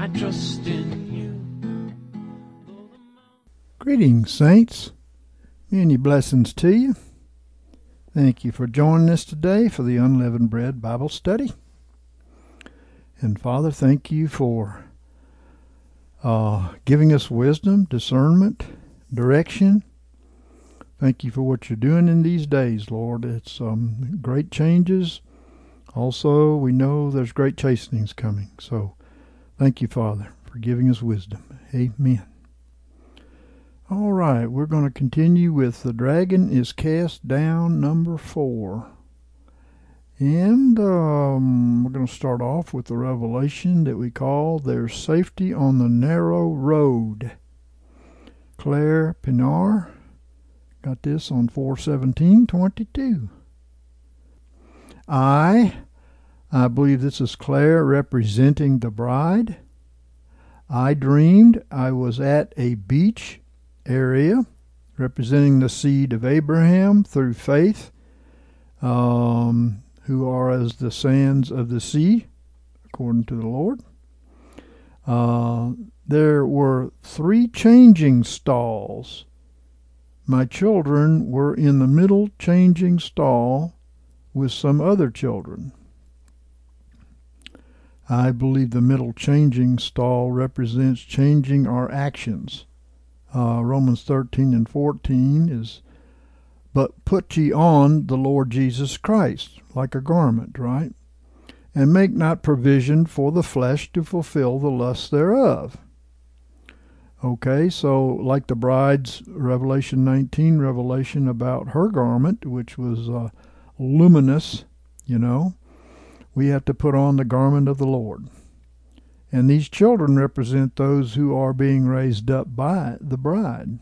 I trust in you. Greetings, saints. Many blessings to you. Thank you for joining us today for the Unleavened Bread Bible Study. And Father, thank you for uh, giving us wisdom, discernment, direction. Thank you for what you're doing in these days, Lord. It's um, great changes. Also, we know there's great chastenings coming. So, thank you, Father, for giving us wisdom. Amen. All right, we're going to continue with The Dragon is Cast Down, number four. And um, we're going to start off with the revelation that we call There's Safety on the Narrow Road. Claire Pienaar got this on 41722. I, I believe this is Claire representing the bride. I dreamed I was at a beach area representing the seed of Abraham through faith, um, who are as the sands of the sea, according to the Lord. Uh, there were three changing stalls. My children were in the middle changing stall with some other children. I believe the middle changing stall represents changing our actions. Uh, Romans 13 and 14 is, But put ye on the Lord Jesus Christ, like a garment, right? And make not provision for the flesh to fulfill the lusts thereof. Okay, so like the bride's Revelation 19 revelation about her garment, which was uh, luminous, you know, we have to put on the garment of the Lord. And these children represent those who are being raised up by the bride.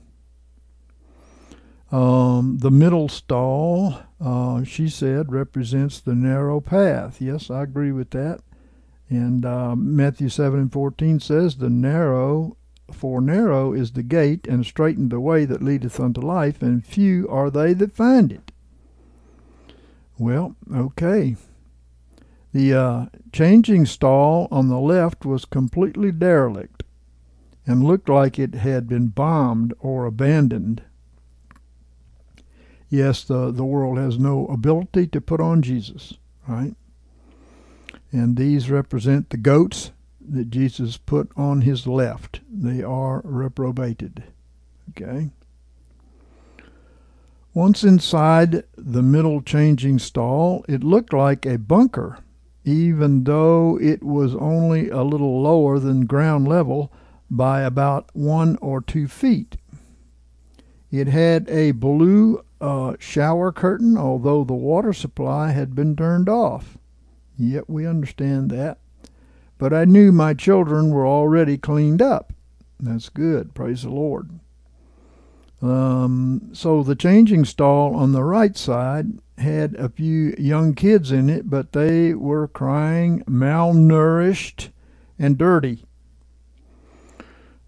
Um, the middle stall, uh, she said, represents the narrow path. Yes, I agree with that. And uh, Matthew 7 and 14 says, The narrow, for narrow is the gate, and straitened the way that leadeth unto life, and few are they that find it. Well, okay. The uh, changing stall on the left was completely derelict and looked like it had been bombed or abandoned. Yes, the, the world has no ability to put on Jesus, right? And these represent the goats that Jesus put on his left. They are reprobated. Okay? Once inside the middle changing stall, it looked like a bunker even though it was only a little lower than ground level by about one or two feet. It had a blue uh, shower curtain, although the water supply had been turned off. Yet we understand that. But I knew my children were already cleaned up. That's good. Praise the Lord. Um, so the changing stall on the right side had a few young kids in it, but they were crying, malnourished, and dirty.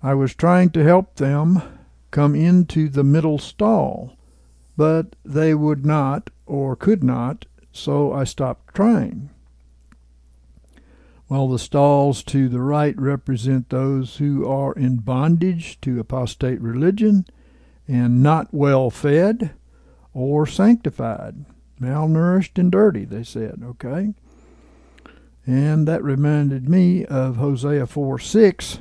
I was trying to help them come into the middle stall, but they would not or could not, so I stopped trying. While the stalls to the right represent those who are in bondage to apostate religion and not well fed or sanctified malnourished and dirty, they said, okay? And that reminded me of Hosea 4 6.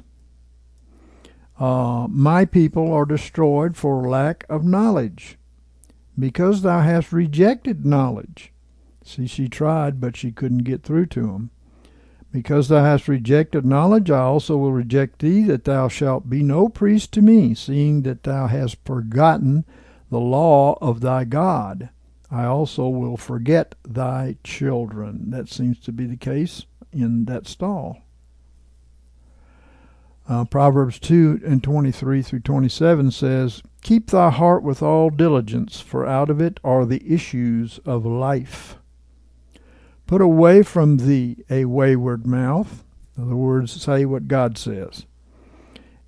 Uh, My people are destroyed for lack of knowledge, because thou hast rejected knowledge. See, she tried, but she couldn't get through to him. Because thou hast rejected knowledge, I also will reject thee, that thou shalt be no priest to me, seeing that thou hast forgotten the law of thy God. I also will forget thy children. That seems to be the case in that stall. Uh, Proverbs 2 and 23 through 27 says, Keep thy heart with all diligence, for out of it are the issues of life. Put away from thee a wayward mouth. In other words, say what God says.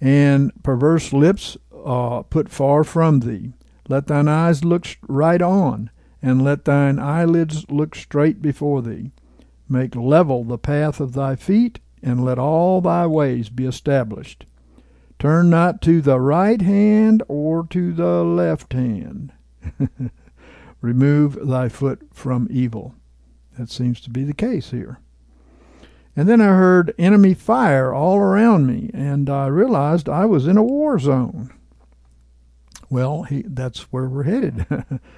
And perverse lips uh, put far from thee. Let thine eyes look right on, and let thine eyelids look straight before thee. Make level the path of thy feet, and let all thy ways be established. Turn not to the right hand or to the left hand. Remove thy foot from evil. That seems to be the case here. And then I heard enemy fire all around me, and I realized I was in a war zone. Well, he, that's where we're headed.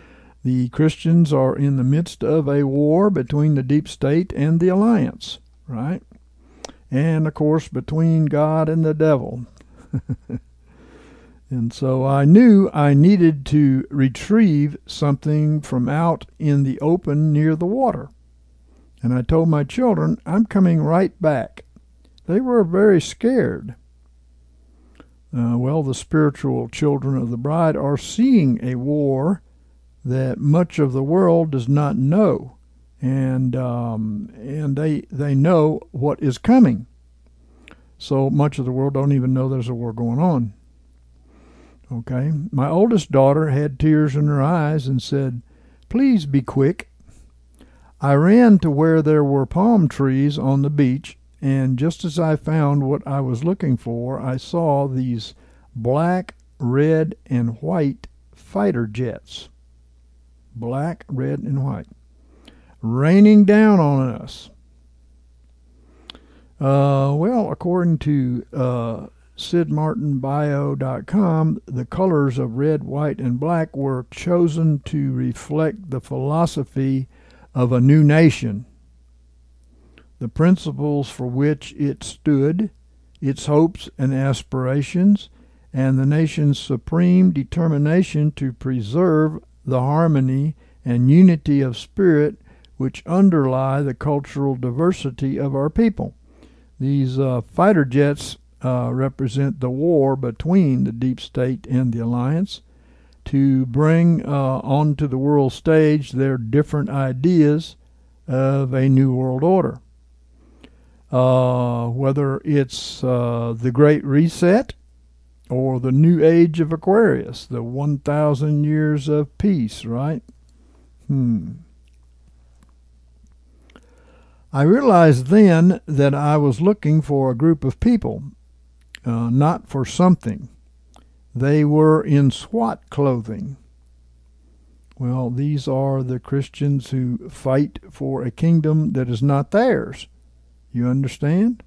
the Christians are in the midst of a war between the deep state and the alliance, right? And of course, between God and the devil. and so I knew I needed to retrieve something from out in the open near the water. And I told my children, I'm coming right back. They were very scared. Uh, well, the spiritual children of the bride are seeing a war that much of the world does not know, and um, and they they know what is coming. So much of the world don't even know there's a war going on. Okay, my oldest daughter had tears in her eyes and said, "Please be quick." I ran to where there were palm trees on the beach and just as I found what I was looking for, I saw these black, red, and white fighter jets. Black, red, and white. Raining down on us. Uh, well, according to uh, SidMartinBio.com, the colors of red, white, and black were chosen to reflect the philosophy of a new nation the principles for which it stood, its hopes and aspirations, and the nation's supreme determination to preserve the harmony and unity of spirit which underlie the cultural diversity of our people. These uh, fighter jets uh, represent the war between the deep state and the alliance to bring uh, onto the world stage their different ideas of a new world order uh, whether it's uh, the Great Reset or the New Age of Aquarius, the 1,000 years of peace, right? Hmm. I realized then that I was looking for a group of people, uh, not for something. They were in SWAT clothing. Well, these are the Christians who fight for a kingdom that is not theirs. You understand?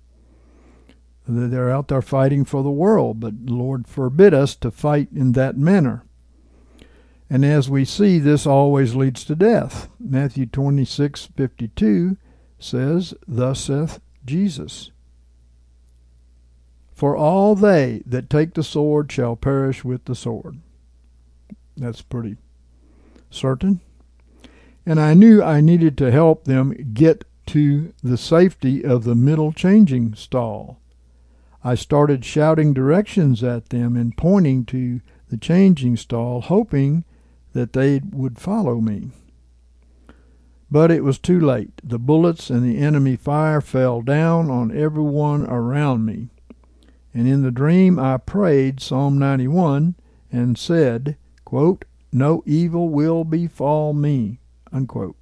They're out there fighting for the world, but Lord forbid us to fight in that manner. And as we see, this always leads to death. Matthew 26 52 says, Thus saith Jesus. For all they that take the sword shall perish with the sword. That's pretty certain. And I knew I needed to help them get to the safety of the middle changing stall. I started shouting directions at them and pointing to the changing stall, hoping that they would follow me. But it was too late. The bullets and the enemy fire fell down on everyone around me. And in the dream I prayed Psalm 91 and said, quote, No evil will befall me. Unquote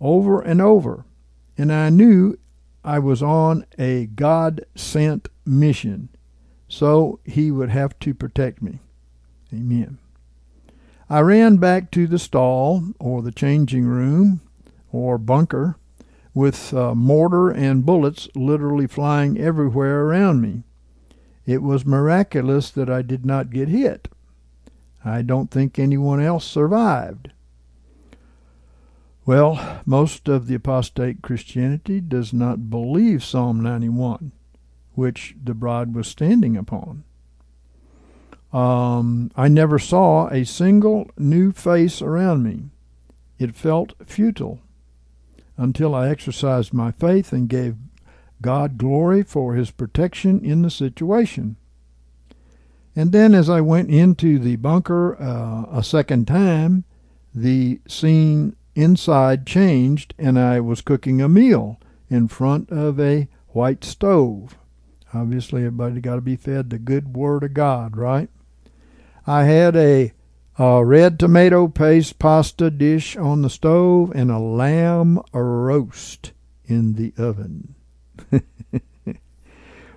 over and over. And I knew I was on a God sent mission, so He would have to protect me. Amen. I ran back to the stall or the changing room or bunker with uh, mortar and bullets literally flying everywhere around me. It was miraculous that I did not get hit. I don't think anyone else survived. Well, most of the apostate Christianity does not believe Psalm 91, which the bride was standing upon. Um, I never saw a single new face around me. It felt futile until I exercised my faith and gave God glory for his protection in the situation. And then as I went into the bunker uh, a second time, the scene inside changed and I was cooking a meal in front of a white stove. Obviously, everybody got to be fed the good word of God, right? I had a, a red tomato paste pasta dish on the stove and a lamb roast in the oven.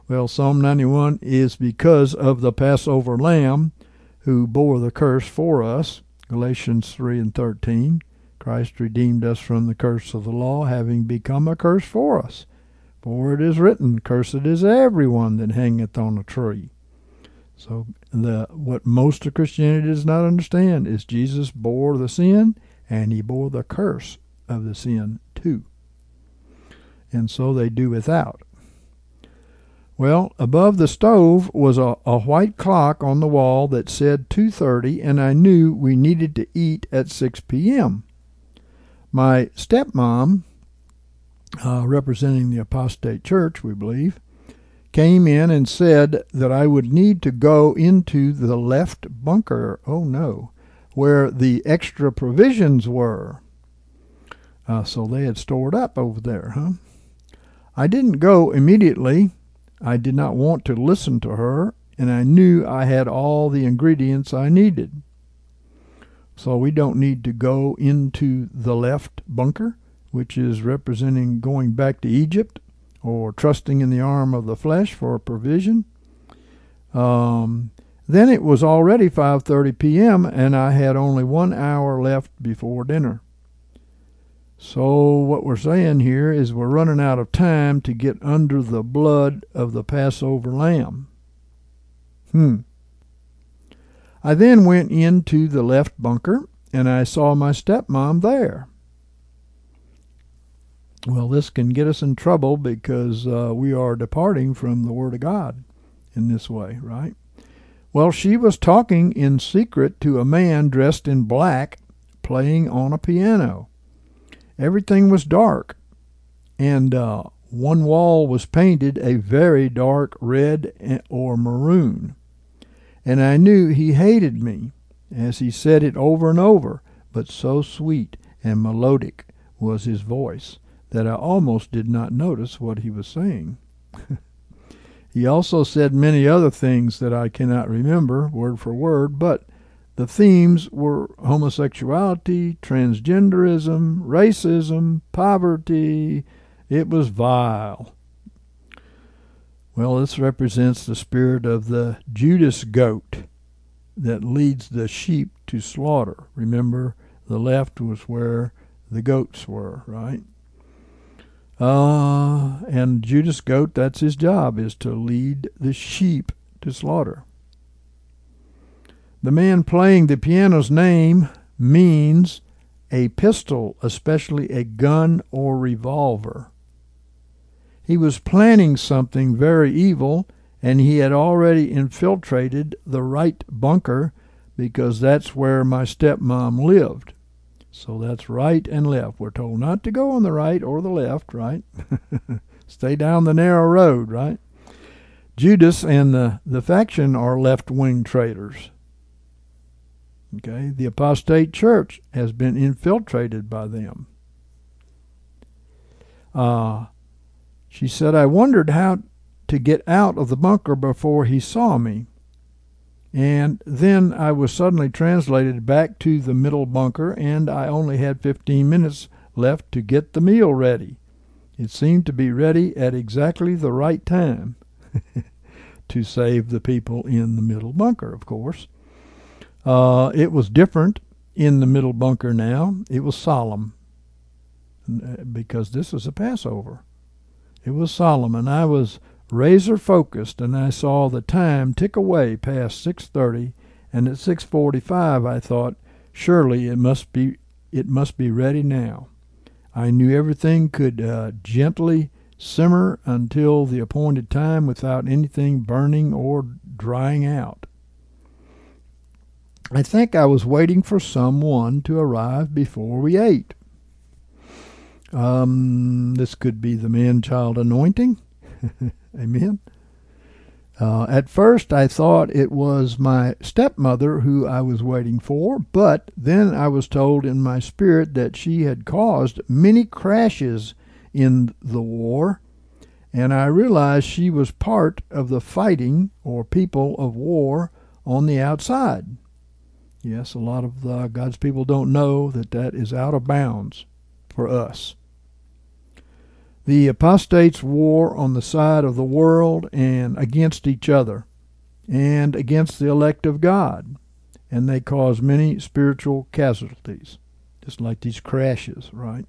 well, Psalm 91 is because of the Passover lamb who bore the curse for us. Galatians 3 and 13. Christ redeemed us from the curse of the law, having become a curse for us. For it is written, Cursed is everyone that hangeth on a tree. So the what most of Christianity does not understand is Jesus bore the sin and he bore the curse of the sin too. And so they do without. Well, above the stove was a, a white clock on the wall that said 2:30 and I knew we needed to eat at 6 p.m. My stepmom, uh, representing the apostate church, we believe, came in and said that I would need to go into the left bunker. Oh no, where the extra provisions were. Uh, so they had stored up over there, huh? I didn't go immediately. I did not want to listen to her, and I knew I had all the ingredients I needed. So we don't need to go into the left bunker, which is representing going back to Egypt or trusting in the arm of the flesh for provision. Um, then it was already 5:30 p.m. and I had only 1 hour left before dinner. So what we're saying here is we're running out of time to get under the blood of the Passover lamb. Hmm. I then went into the left bunker and I saw my stepmom there. Well, this can get us in trouble because uh, we are departing from the Word of God in this way, right? Well, she was talking in secret to a man dressed in black playing on a piano. Everything was dark, and uh, one wall was painted a very dark red or maroon and I knew he hated me, as he said it over and over, but so sweet and melodic was his voice that I almost did not notice what he was saying. he also said many other things that I cannot remember word for word, but the themes were homosexuality, transgenderism, racism, poverty. It was vile. Well, this represents the spirit of the Judas goat that leads the sheep to slaughter. Remember, the left was where the goats were, right? Uh, and Judas goat, that's his job, is to lead the sheep to slaughter. The man playing the piano's name means a pistol, especially a gun or revolver. He was planning something very evil, and he had already infiltrated the right bunker because that's where my stepmom lived. So that's right and left. We're told not to go on the right or the left, right? Stay down the narrow road, right? Judas and the, the faction are left wing traitors. Okay, the apostate church has been infiltrated by them. Uh, she said, I wondered how to get out of the bunker before he saw me. And then I was suddenly translated back to the middle bunker, and I only had 15 minutes left to get the meal ready. It seemed to be ready at exactly the right time to save the people in the middle bunker, of course. Uh, it was different in the middle bunker now. It was solemn uh, because this was a Passover. It was solemn, and I was razor focused, and I saw the time tick away past six thirty, and at six forty five I thought, surely it must be it must be ready now. I knew everything could uh, gently simmer until the appointed time without anything burning or drying out. I think I was waiting for someone to arrive before we ate. Um, this could be the man child anointing. Amen. Uh, at first, I thought it was my stepmother who I was waiting for, but then I was told in my spirit that she had caused many crashes in the war, and I realized she was part of the fighting or people of war on the outside. Yes, a lot of uh, God's people don't know that that is out of bounds for us. The apostates war on the side of the world and against each other and against the elect of God, and they cause many spiritual casualties, just like these crashes, right?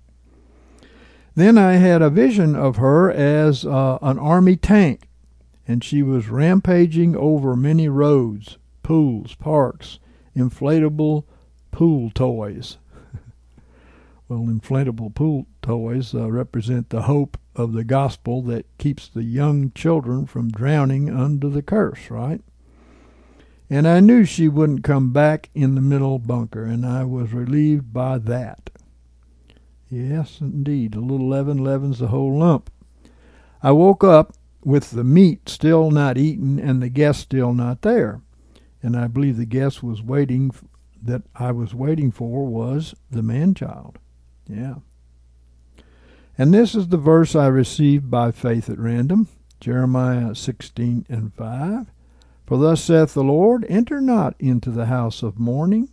Then I had a vision of her as uh, an army tank, and she was rampaging over many roads, pools, parks, inflatable pool toys. Well, inflatable pool toys uh, represent the hope of the gospel that keeps the young children from drowning under the curse, right? And I knew she wouldn't come back in the middle bunker, and I was relieved by that. Yes, indeed, a little leaven leavens the whole lump. I woke up with the meat still not eaten and the guest still not there and I believe the guest was waiting that I was waiting for was the man child. Yeah. And this is the verse I received by faith at random Jeremiah 16 and 5. For thus saith the Lord, Enter not into the house of mourning,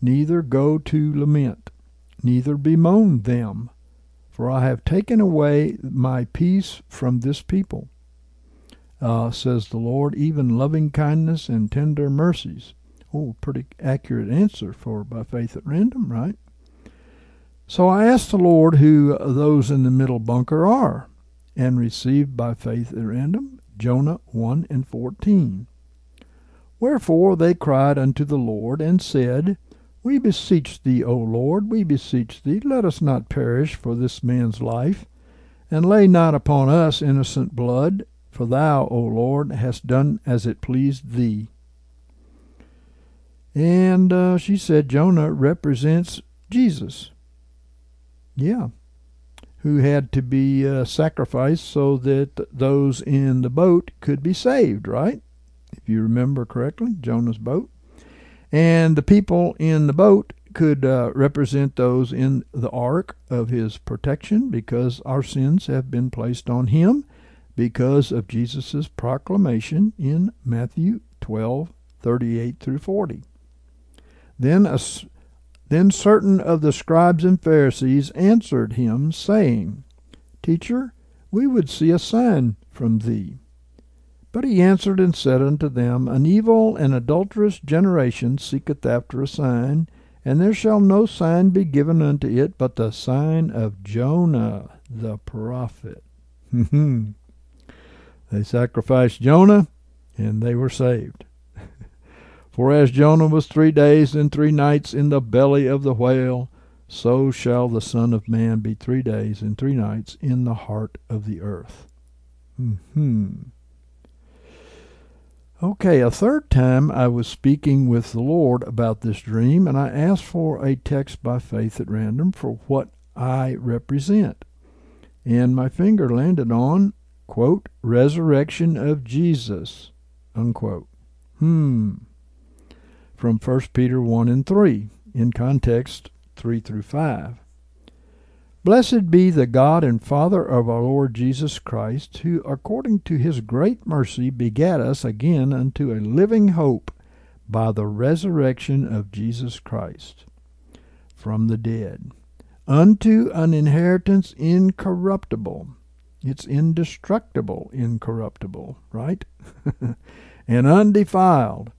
neither go to lament, neither bemoan them, for I have taken away my peace from this people uh, says the Lord, even loving kindness and tender mercies. Oh, pretty accurate answer for by faith at random, right? So I asked the Lord who those in the middle bunker are, and received by faith at random Jonah 1 and 14. Wherefore they cried unto the Lord, and said, We beseech thee, O Lord, we beseech thee, let us not perish for this man's life, and lay not upon us innocent blood, for thou, O Lord, hast done as it pleased thee. And uh, she said Jonah represents Jesus. Yeah. Who had to be uh, sacrificed so that those in the boat could be saved, right? If you remember correctly, Jonah's boat. And the people in the boat could uh, represent those in the ark of his protection because our sins have been placed on him because of Jesus' proclamation in Matthew 12, 38 through 40. Then, a, then certain of the scribes and Pharisees answered him, saying, Teacher, we would see a sign from thee. But he answered and said unto them, An evil and adulterous generation seeketh after a sign, and there shall no sign be given unto it but the sign of Jonah the prophet. They sacrificed Jonah, and they were saved. For as Jonah was three days and three nights in the belly of the whale, so shall the Son of Man be three days and three nights in the heart of the earth. Hmm. Okay, a third time I was speaking with the Lord about this dream, and I asked for a text by faith at random for what I represent. And my finger landed on quote, resurrection of Jesus, unquote. Hmm. From 1 Peter 1 and 3, in context 3 through 5. Blessed be the God and Father of our Lord Jesus Christ, who according to his great mercy begat us again unto a living hope by the resurrection of Jesus Christ from the dead, unto an inheritance incorruptible it's indestructible, incorruptible, right? and undefiled,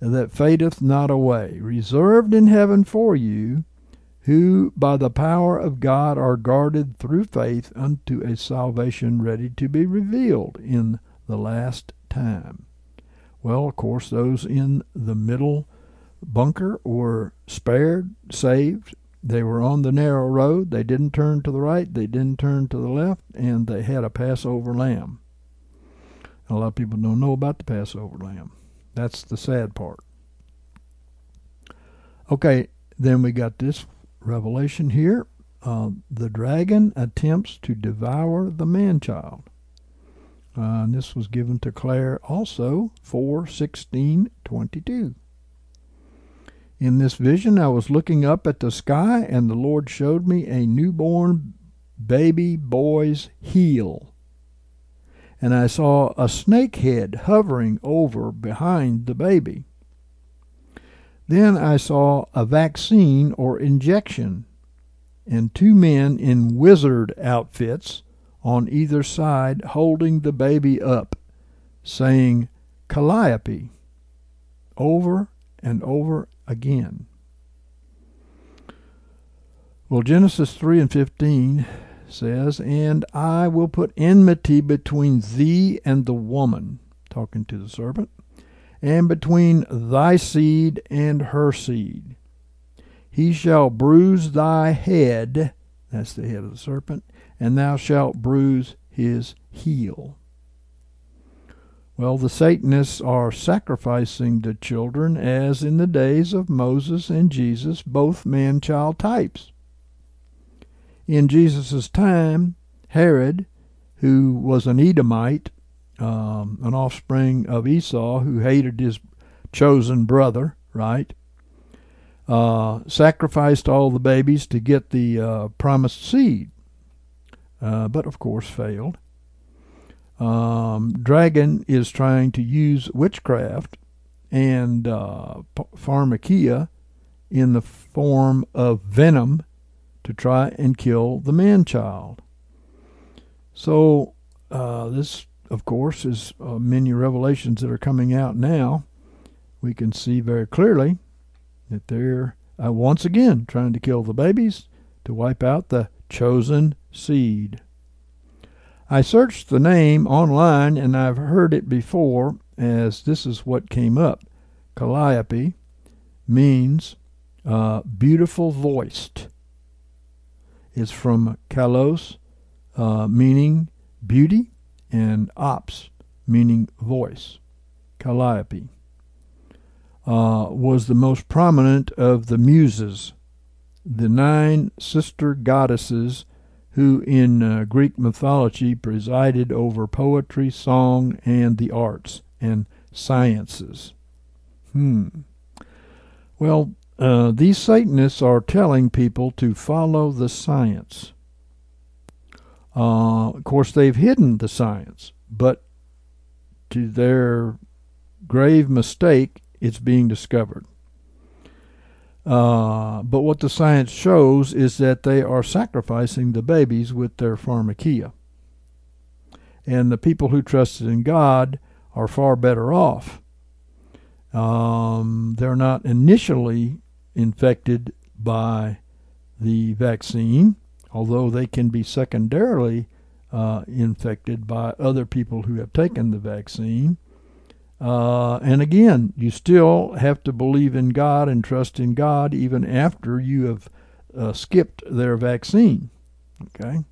that fadeth not away, reserved in heaven for you, who by the power of God are guarded through faith unto a salvation ready to be revealed in the last time. Well, of course, those in the middle bunker were spared, saved, they were on the narrow road. They didn't turn to the right. They didn't turn to the left. And they had a Passover lamb. A lot of people don't know about the Passover lamb. That's the sad part. Okay, then we got this revelation here. Uh, the dragon attempts to devour the man child. Uh, and this was given to Claire also for 1622. In this vision, I was looking up at the sky, and the Lord showed me a newborn baby boy's heel. And I saw a snake head hovering over behind the baby. Then I saw a vaccine or injection, and two men in wizard outfits on either side holding the baby up, saying Calliope over and over again. Well, Genesis 3 and 15 says, And I will put enmity between thee and the woman, talking to the serpent, and between thy seed and her seed. He shall bruise thy head, that's the head of the serpent, and thou shalt bruise his heel. Well, the Satanists are sacrificing the children as in the days of Moses and Jesus, both man child types. In Jesus' time, Herod, who was an Edomite, um, an offspring of Esau, who hated his chosen brother, right? Uh, sacrificed all the babies to get the uh, promised seed, uh, but of course failed. Um, Dragon is trying to use witchcraft and uh, pharmakia in the form of venom to try and kill the man child. So, uh, this, of course, is uh, many revelations that are coming out now. We can see very clearly that they're uh, once again trying to kill the babies to wipe out the chosen seed. I searched the name online and I've heard it before as this is what came up. Calliope means uh, beautiful voiced. It's from kalos, uh, meaning beauty, and ops, meaning voice. Calliope uh, was the most prominent of the muses, the nine sister goddesses who in uh, Greek mythology presided over poetry, song, and the arts and sciences. Hmm. Well, uh, these Satanists are telling people to follow the science. Uh, of course, they've hidden the science, but to their grave mistake, it's being discovered. Uh, but what the science shows is that they are sacrificing the babies with their pharmakia. And the people who trusted in God are far better off. Um, they're not initially infected by the vaccine, although they can be secondarily uh, infected by other people who have taken the vaccine. Uh, and again, you still have to believe in God and trust in God even after you have uh, skipped their vaccine. Okay?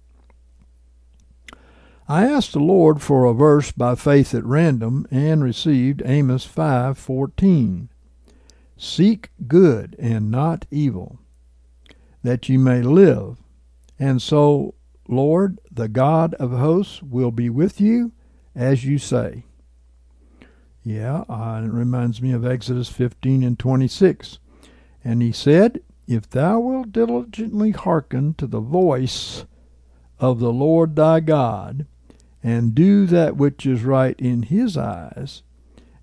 I asked the Lord for a verse by faith at random and received Amos 5:14. Seek good and not evil, that you may live. And so, Lord, the God of hosts, will be with you as you say. Yeah, uh, it reminds me of Exodus 15 and 26. And he said, If thou wilt diligently hearken to the voice of the Lord thy God, and do that which is right in his eyes,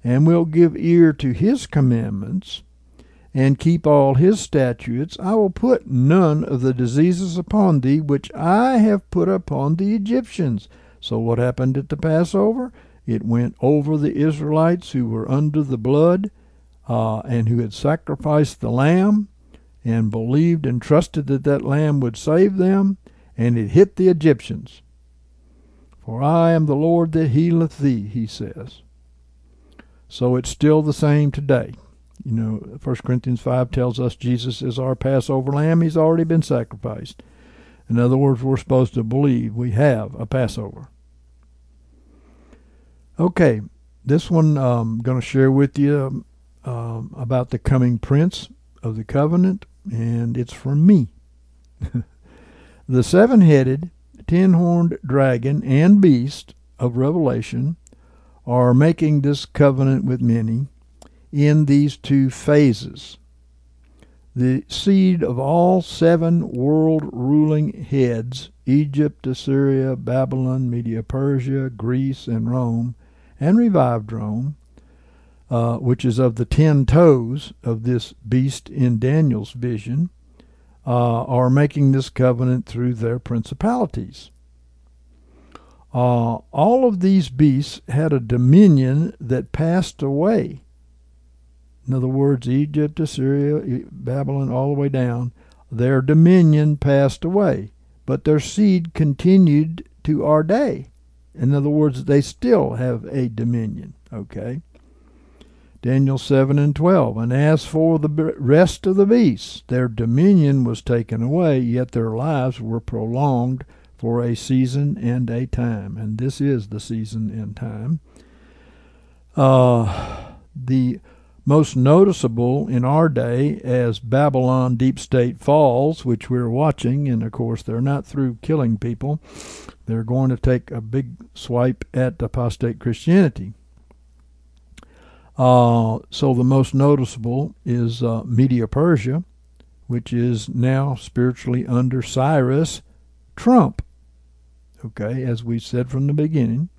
and will give ear to his commandments, and keep all his statutes, I will put none of the diseases upon thee which I have put upon the Egyptians. So what happened at the Passover? It went over the Israelites who were under the blood uh, and who had sacrificed the lamb and believed and trusted that that lamb would save them, and it hit the Egyptians. For I am the Lord that healeth thee, he says. So it's still the same today. You know, 1 Corinthians 5 tells us Jesus is our Passover lamb. He's already been sacrificed. In other words, we're supposed to believe we have a Passover. Okay, this one I'm um, going to share with you um, about the coming prince of the covenant, and it's from me. the seven headed, ten horned dragon and beast of Revelation are making this covenant with many in these two phases. The seed of all seven world ruling heads Egypt, Assyria, Babylon, Media Persia, Greece, and Rome, and revived Rome, uh, which is of the ten toes of this beast in Daniel's vision, uh, are making this covenant through their principalities. Uh, all of these beasts had a dominion that passed away. In other words, Egypt, Assyria, Babylon, all the way down, their dominion passed away, but their seed continued to our day. In other words, they still have a dominion. Okay? Daniel 7 and 12. And as for the rest of the beasts, their dominion was taken away, yet their lives were prolonged for a season and a time. And this is the season and time. Uh, the most noticeable in our day as Babylon Deep State falls, which we're watching, and of course they're not through killing people. They're going to take a big swipe at apostate Christianity. Uh, so the most noticeable is uh, Media Persia, which is now spiritually under Cyrus Trump okay, as we said from the beginning,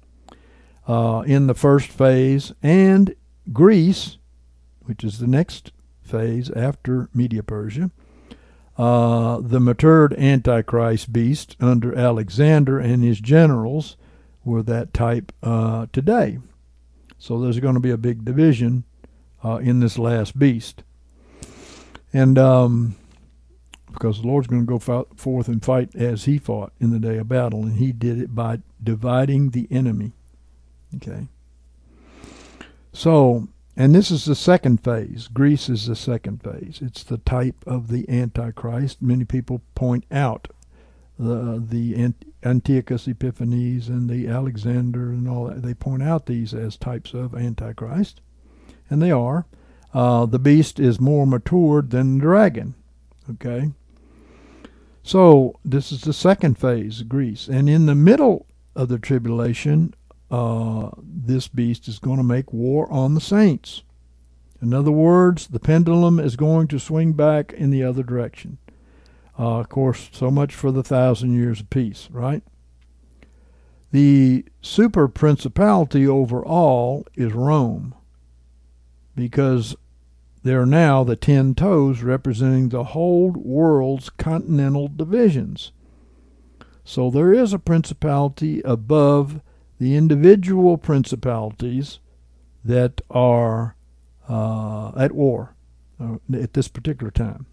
uh, in the first phase, and Greece, which is the next phase after Media Persia, uh, the matured Antichrist beast under Alexander and his generals were that type uh, today. So there's going to be a big division uh, in this last beast. And um, because the Lord's going to go forth and fight as he fought in the day of battle, and he did it by dividing the enemy. Okay. So, and this is the second phase. Greece is the second phase. It's the type of the Antichrist. Many people point out the the Antiochus Epiphanes and the Alexander and all that. They point out these as types of Antichrist, and they are. Uh, the beast is more matured than the dragon. Okay. So this is the second phase, Greece. And in the middle of the tribulation, uh, this beast is going to make war on the saints. In other words, the pendulum is going to swing back in the other direction. Uh, of course, so much for the thousand years of peace, right? The super principality over all is Rome, because there are now the ten toes representing the whole world's continental divisions. So there is a principality above the individual principalities that are uh, at war uh, at this particular time.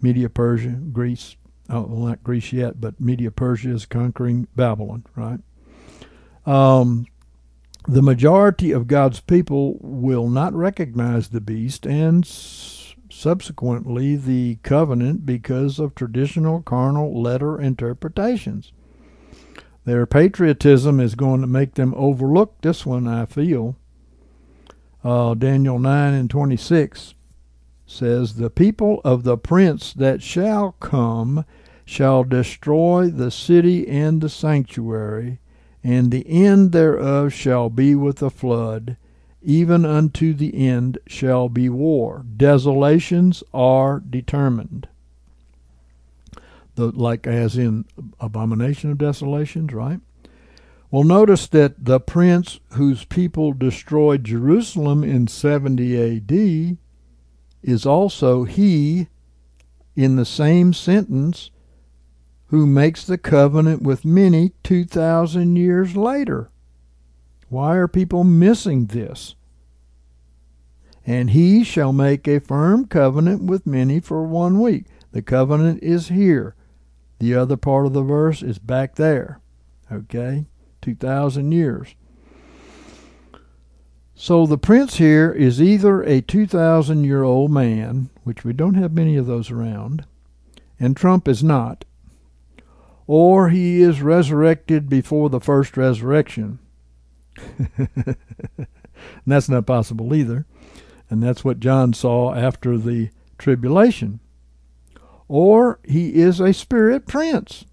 Media Persia, Greece, oh, well, not Greece yet, but Media Persia is conquering Babylon, right? Um, the majority of God's people will not recognize the beast and subsequently the covenant because of traditional carnal letter interpretations. Their patriotism is going to make them overlook this one, I feel. Uh, Daniel 9 and 26 says, The people of the prince that shall come shall destroy the city and the sanctuary and the end thereof shall be with a flood, even unto the end shall be war. Desolations are determined. The, like as in abomination of desolations, right? Well, notice that the prince whose people destroyed Jerusalem in 70 AD is also he, in the same sentence, who makes the covenant with many 2,000 years later. Why are people missing this? And he shall make a firm covenant with many for one week. The covenant is here. The other part of the verse is back there. Okay? 2,000 years. So the prince here is either a 2,000 year old man, which we don't have many of those around, and Trump is not, or he is resurrected before the first resurrection. and that's not possible either. And that's what John saw after the tribulation. Or he is a spirit prince,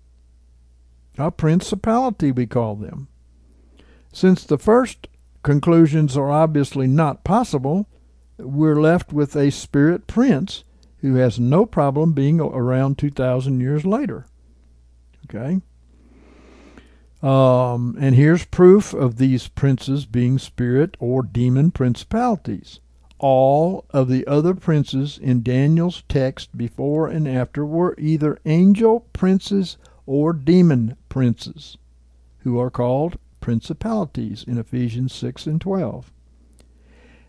a principality, we call them. Since the first conclusions are obviously not possible, we're left with a spirit prince who has no problem being around 2,000 years later. Okay? Um, and here's proof of these princes being spirit or demon principalities. All of the other princes in Daniel's text before and after were either angel princes or demon princes, who are called principalities in Ephesians 6 and 12.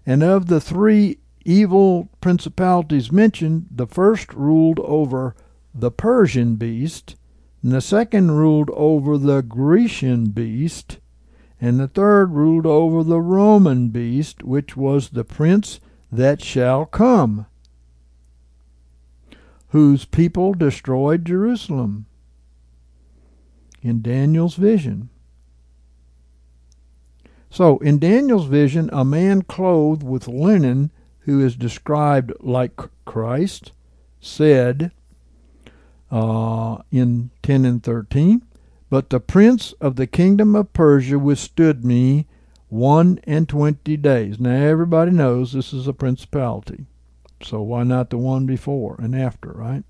And of the three evil principalities mentioned, the first ruled over the Persian beast, and the second ruled over the Grecian beast, and the third ruled over the Roman beast, which was the prince that shall come, whose people destroyed Jerusalem in Daniel's vision. So, in Daniel's vision, a man clothed with linen, who is described like Christ, said, uh, in 10 and 13. But the prince of the kingdom of Persia withstood me one and twenty days. Now, everybody knows this is a principality. So, why not the one before and after, right?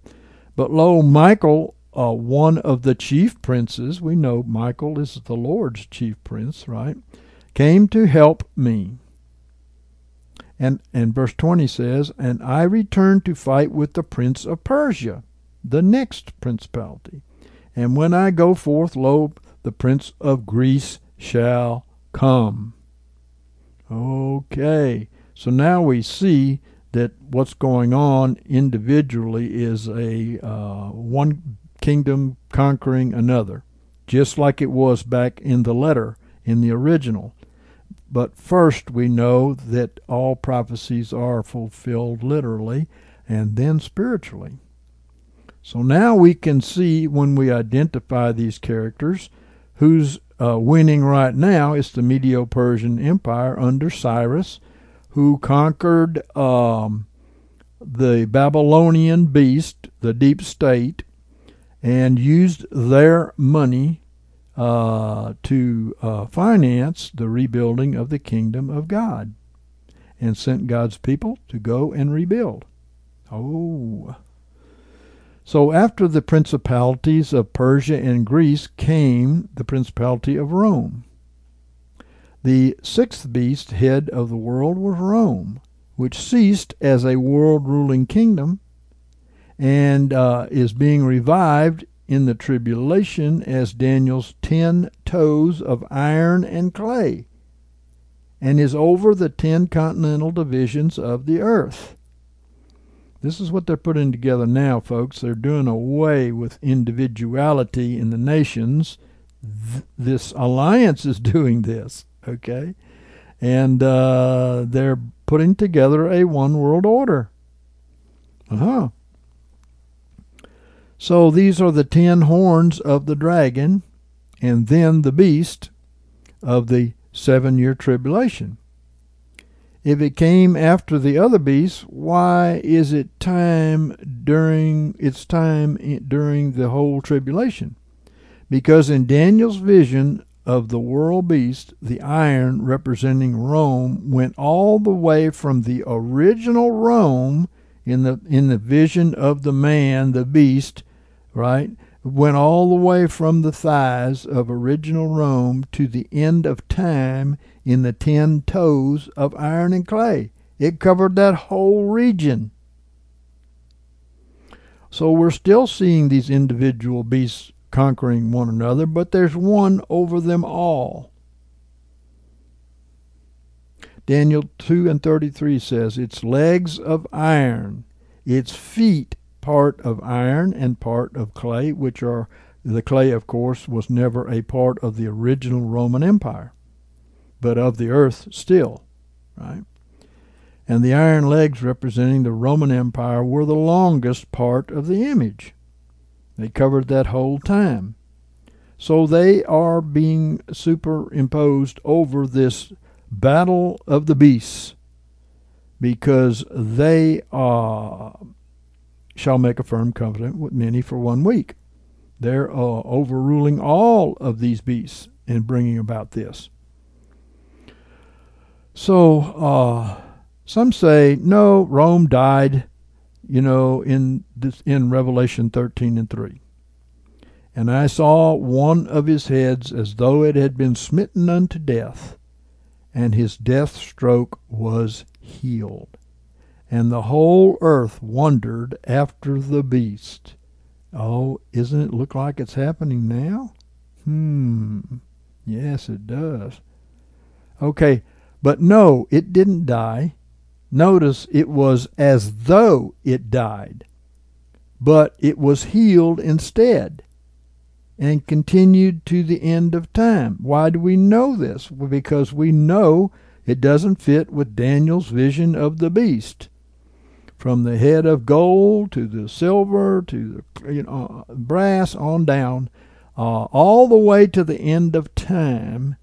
But lo, Michael, uh, one of the chief princes, we know Michael is the Lord's chief prince, right? Came to help me. And, and verse 20 says, And I returned to fight with the prince of Persia the next principality. And when I go forth, lo, the prince of Greece shall come. Okay, so now we see that what's going on individually is a uh, one kingdom conquering another, just like it was back in the letter in the original. But first, we know that all prophecies are fulfilled literally and then spiritually. So now we can see when we identify these characters who's uh, winning right now is the Medo Persian Empire under Cyrus, who conquered um, the Babylonian beast, the deep state, and used their money uh, to uh, finance the rebuilding of the kingdom of God and sent God's people to go and rebuild. Oh. So after the principalities of Persia and Greece came the principality of Rome. The sixth beast, head of the world, was Rome, which ceased as a world ruling kingdom and uh, is being revived in the tribulation as Daniel's ten toes of iron and clay, and is over the ten continental divisions of the earth. This is what they're putting together now, folks. They're doing away with individuality in the nations. Th- this alliance is doing this, okay? And uh, they're putting together a one world order. Uh huh. So these are the ten horns of the dragon, and then the beast of the seven year tribulation. If it came after the other beasts, why is it time during its time during the whole tribulation? Because in Daniel's vision of the world beast, the iron representing Rome went all the way from the original Rome in the in the vision of the man, the beast, right? Went all the way from the thighs of original Rome to the end of time in the ten toes of iron and clay. It covered that whole region. So we're still seeing these individual beasts conquering one another, but there's one over them all. Daniel 2 and 33 says, Its legs of iron, its feet part of iron and part of clay, which are the clay, of course, was never a part of the original Roman Empire but of the earth still, right? And the iron legs representing the Roman Empire were the longest part of the image. They covered that whole time. So they are being superimposed over this battle of the beasts because they uh, shall make a firm covenant with many for one week. They're uh, overruling all of these beasts in bringing about this. So uh, some say no, Rome died, you know, in this, in Revelation 13 and 3. And I saw one of his heads as though it had been smitten unto death, and his death stroke was healed. And the whole earth wondered after the beast. Oh, isn't it look like it's happening now? Hmm. Yes, it does. Okay, but no, it didn't die. Notice it was as though it died, but it was healed instead and continued to the end of time. Why do we know this? Because we know it doesn't fit with Daniel's vision of the beast. From the head of gold to the silver to the you know, brass on down, uh, all the way to the end of time,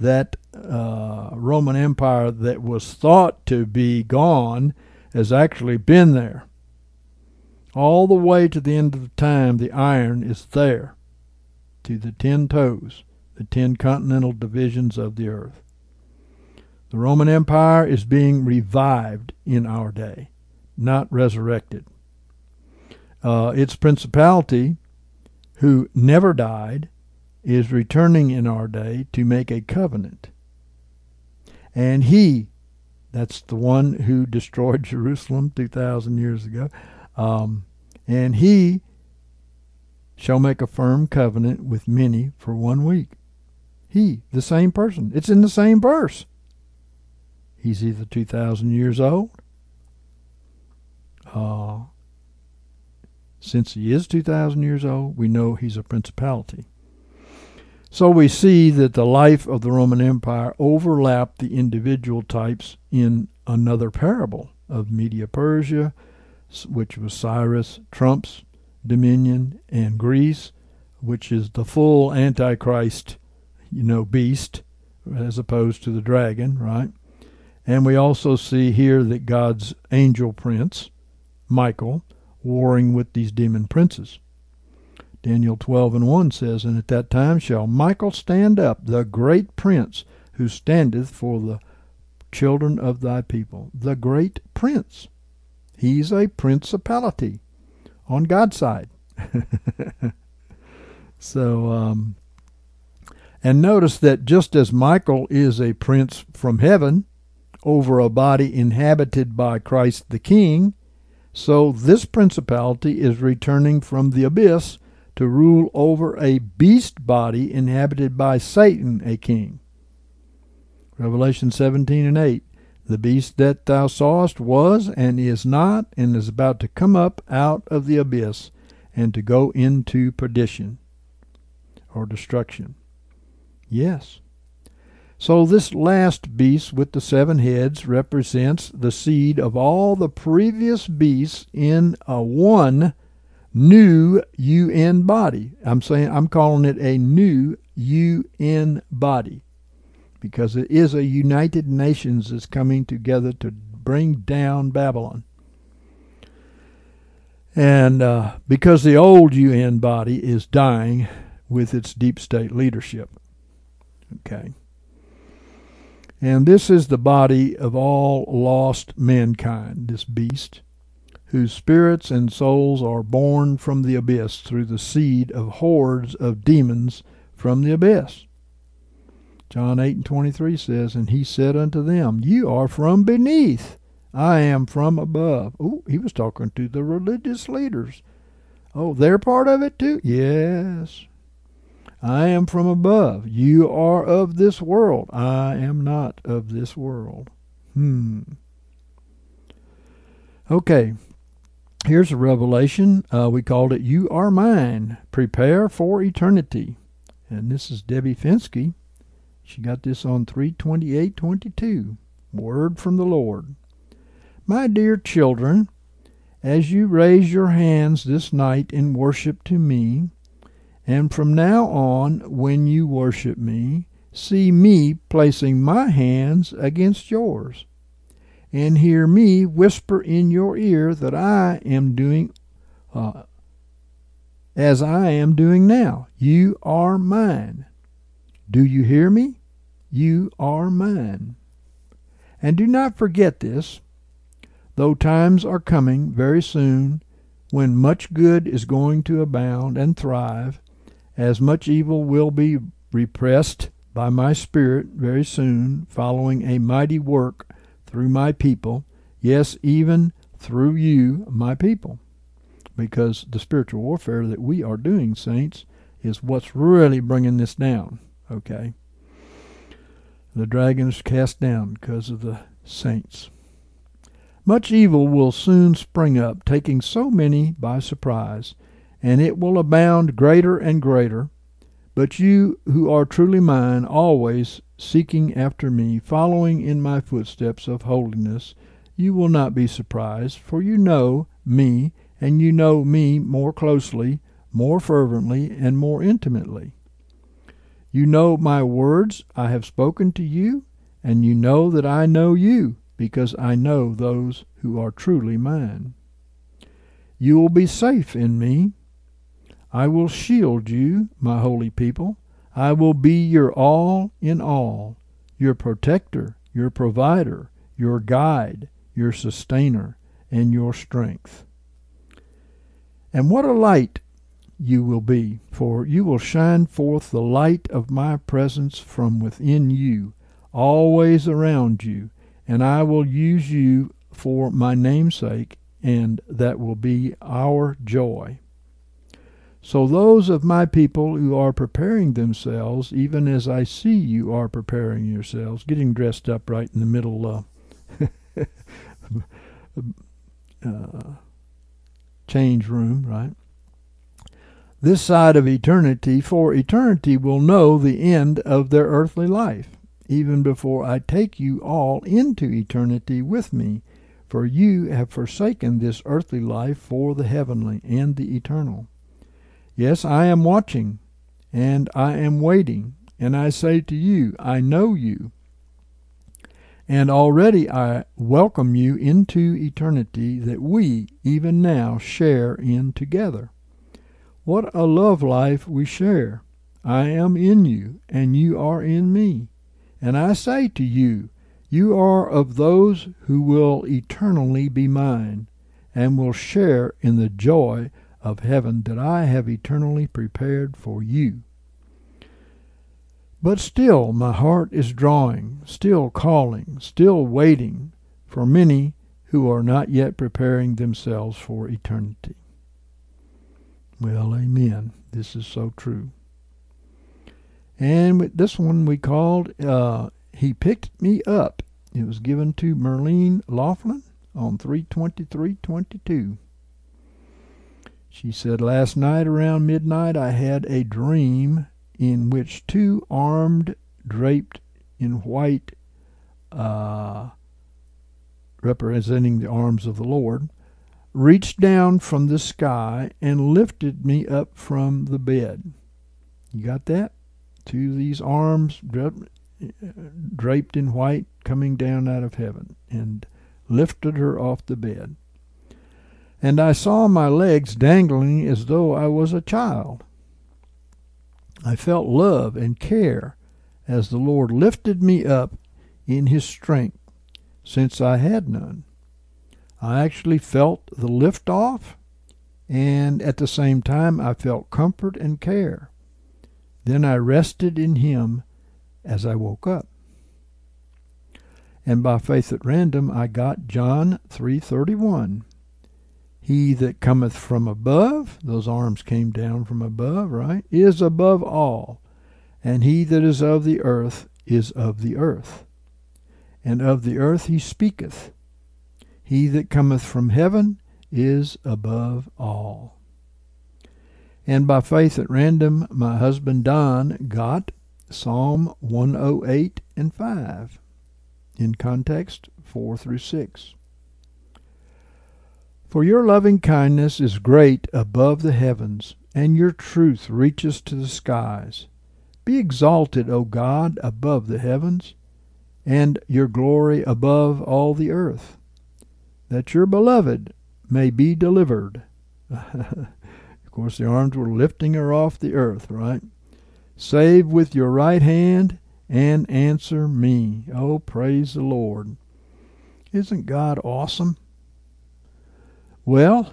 that uh, Roman Empire that was thought to be gone has actually been there. All the way to the end of time, the iron is there to the ten toes, the ten continental divisions of the earth. The Roman Empire is being revived in our day, not resurrected. Uh, its principality, who never died, is returning in our day to make a covenant. And he, that's the one who destroyed Jerusalem 2,000 years ago, um, and he shall make a firm covenant with many for one week. He, the same person. It's in the same verse. He's either 2,000 years old. Uh, since he is 2,000 years old, we know he's a principality. So we see that the life of the Roman Empire overlapped the individual types in another parable of Media Persia, which was Cyrus, Trump's dominion, and Greece, which is the full Antichrist, you know, beast, as opposed to the dragon, right? And we also see here that God's angel prince, Michael, warring with these demon princes. Daniel 12 and 1 says, And at that time shall Michael stand up, the great prince, who standeth for the children of thy people. The great prince. He's a principality on God's side. so, um, and notice that just as Michael is a prince from heaven over a body inhabited by Christ the King, so this principality is returning from the abyss to rule over a beast body inhabited by Satan, a king. Revelation 17 and 8. The beast that thou sawest was and is not, and is about to come up out of the abyss, and to go into perdition or destruction. Yes. So this last beast with the seven heads represents the seed of all the previous beasts in a one new UN body. I'm saying I'm calling it a new UN body because it is a United Nations that's coming together to bring down Babylon. And uh, because the old UN body is dying with its deep state leadership. Okay. And this is the body of all lost mankind, this beast whose spirits and souls are born from the abyss through the seed of hordes of demons from the abyss. John 8 and 23 says, And he said unto them, You are from beneath, I am from above. Oh, he was talking to the religious leaders. Oh, they're part of it too? Yes. I am from above. You are of this world. I am not of this world. Hmm. Okay, Here's a revelation. Uh, we called it You Are Mine. Prepare for Eternity. And this is Debbie Finsky. She got this on 32822. Word from the Lord. My dear children, as you raise your hands this night in worship to me, and from now on, when you worship me, see me placing my hands against yours and hear me whisper in your ear that I am doing uh, as I am doing now. You are mine. Do you hear me? You are mine. And do not forget this, though times are coming very soon when much good is going to abound and thrive, as much evil will be repressed by my Spirit very soon, following a mighty work through my people, yes, even through you, my people. Because the spiritual warfare that we are doing, saints, is what's really bringing this down, okay? The dragon is cast down because of the saints. Much evil will soon spring up, taking so many by surprise, and it will abound greater and greater. But you who are truly mine, always seeking after me, following in my footsteps of holiness, you will not be surprised, for you know me, and you know me more closely, more fervently, and more intimately. You know my words I have spoken to you, and you know that I know you, because I know those who are truly mine. You will be safe in me. I will shield you, my holy people. I will be your all in all, your protector, your provider, your guide, your sustainer, and your strength. And what a light you will be, for you will shine forth the light of my presence from within you, always around you, and I will use you for my namesake, and that will be our joy. So those of my people who are preparing themselves, even as I see you are preparing yourselves, getting dressed up right in the middle uh, uh, change room, right? this side of eternity, for eternity will know the end of their earthly life, even before I take you all into eternity with me. For you have forsaken this earthly life for the heavenly and the eternal. Yes, I am watching, and I am waiting, and I say to you, I know you. And already I welcome you into eternity that we, even now, share in together. What a love life we share! I am in you, and you are in me. And I say to you, you are of those who will eternally be mine, and will share in the joy of heaven that I have eternally prepared for you. But still my heart is drawing, still calling, still waiting for many who are not yet preparing themselves for eternity. Well, amen. This is so true. And with this one we called uh, He Picked Me Up. It was given to Merlene Laughlin on 32322. She said, Last night around midnight I had a dream in which two armed, draped in white, uh, representing the arms of the Lord, reached down from the sky and lifted me up from the bed. You got that? To these arms draped in white coming down out of heaven and lifted her off the bed. And I saw my legs dangling as though I was a child. I felt love and care as the Lord lifted me up in His strength, since I had none. I actually felt the lift off, and at the same time, I felt comfort and care. Then I rested in Him as I woke up. And by faith at random, I got John 3:31. He that cometh from above, those arms came down from above, right? Is above all. And he that is of the earth is of the earth. And of the earth he speaketh. He that cometh from heaven is above all. And by faith at random, my husband Don got Psalm 108 and 5. In context, 4 through 6. For your loving kindness is great above the heavens, and your truth reaches to the skies. Be exalted, O God, above the heavens, and your glory above all the earth that your beloved may be delivered. of course, the arms were lifting her off the earth, right? Save with your right hand and answer me. Oh, praise the Lord. Isn't God awesome? Well,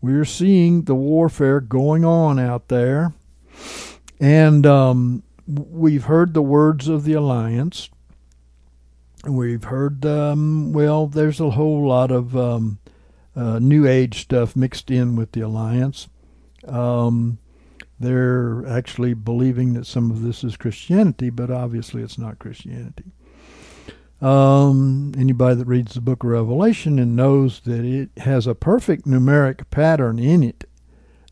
we're seeing the warfare going on out there, and um, we've heard the words of the alliance. We've heard, um, well, there's a whole lot of um, uh, New Age stuff mixed in with the alliance. Um, they're actually believing that some of this is Christianity, but obviously it's not Christianity. Um, anybody that reads the book of Revelation and knows that it has a perfect numeric pattern in it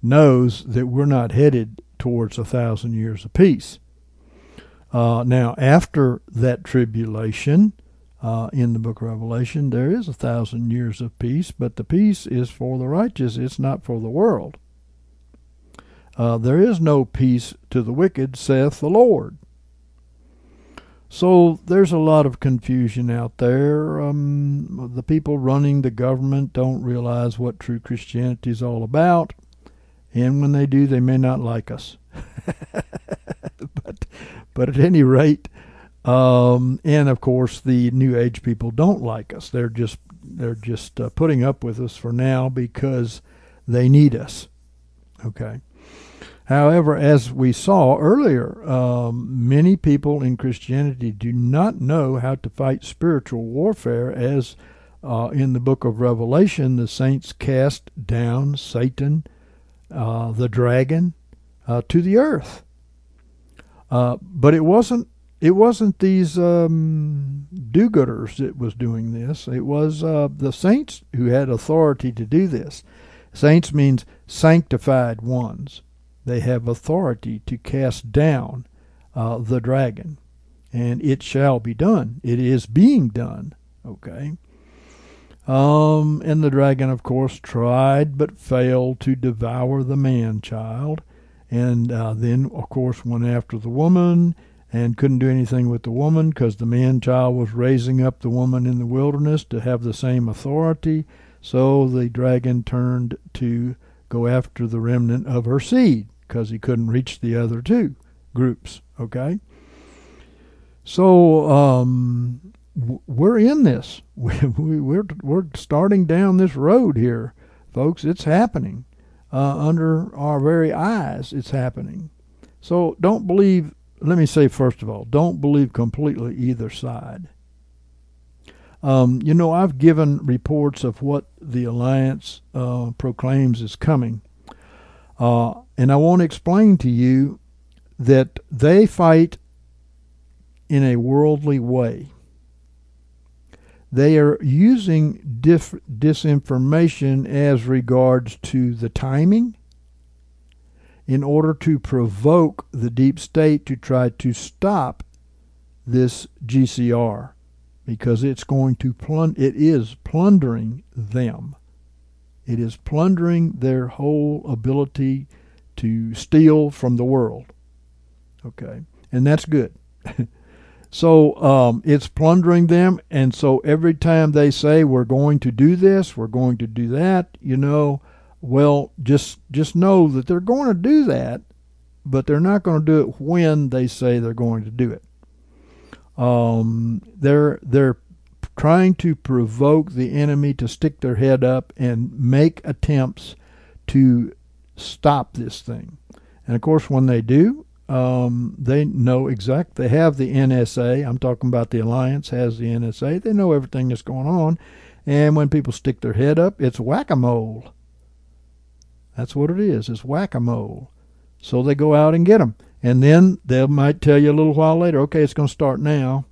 knows that we're not headed towards a thousand years of peace. Uh, now, after that tribulation uh, in the book of Revelation, there is a thousand years of peace, but the peace is for the righteous, it's not for the world. Uh, there is no peace to the wicked, saith the Lord. So there's a lot of confusion out there. Um, the people running the government don't realize what true Christianity is all about, and when they do, they may not like us. but but at any rate, um, and of course, the New Age people don't like us. They're just they're just uh, putting up with us for now because they need us. Okay. However, as we saw earlier, um, many people in Christianity do not know how to fight spiritual warfare, as uh, in the book of Revelation, the saints cast down Satan, uh, the dragon, uh, to the earth. Uh, but it wasn't. It wasn't these um, do-gooders that was doing this. It was uh, the saints who had authority to do this. Saints means sanctified ones they have authority to cast down uh, the dragon. And it shall be done. It is being done. Okay. Um, and the dragon, of course, tried but failed to devour the man child. And uh, then, of course, went after the woman and couldn't do anything with the woman because the man child was raising up the woman in the wilderness to have the same authority. So the dragon turned to go after the remnant of her seed because he couldn't reach the other two groups. Okay? So um, we're in this. We, we're, we're starting down this road here, folks. It's happening. Uh, under our very eyes, it's happening. So don't believe, let me say first of all, don't believe completely either side. Um, you know, I've given reports of what the alliance uh, proclaims is coming. Uh, and I want to explain to you that they fight in a worldly way. They are using dif- disinformation as regards to the timing in order to provoke the deep state to try to stop this GCR because it's going to plund it is plundering them. It is plundering their whole ability to steal from the world. Okay, and that's good. so um, it's plundering them, and so every time they say we're going to do this, we're going to do that, you know, well, just just know that they're going to do that, but they're not going to do it when they say they're going to do it. Um, they're they're trying to provoke the enemy to stick their head up and make attempts to stop this thing. And of course, when they do, um, they know exact. They have the NSA. I'm talking about the alliance has the NSA. They know everything that's going on. And when people stick their head up, it's whack a mole. That's what it is. It's whack a mole. So they go out and get them. And then they might tell you a little while later, okay, it's going to start now.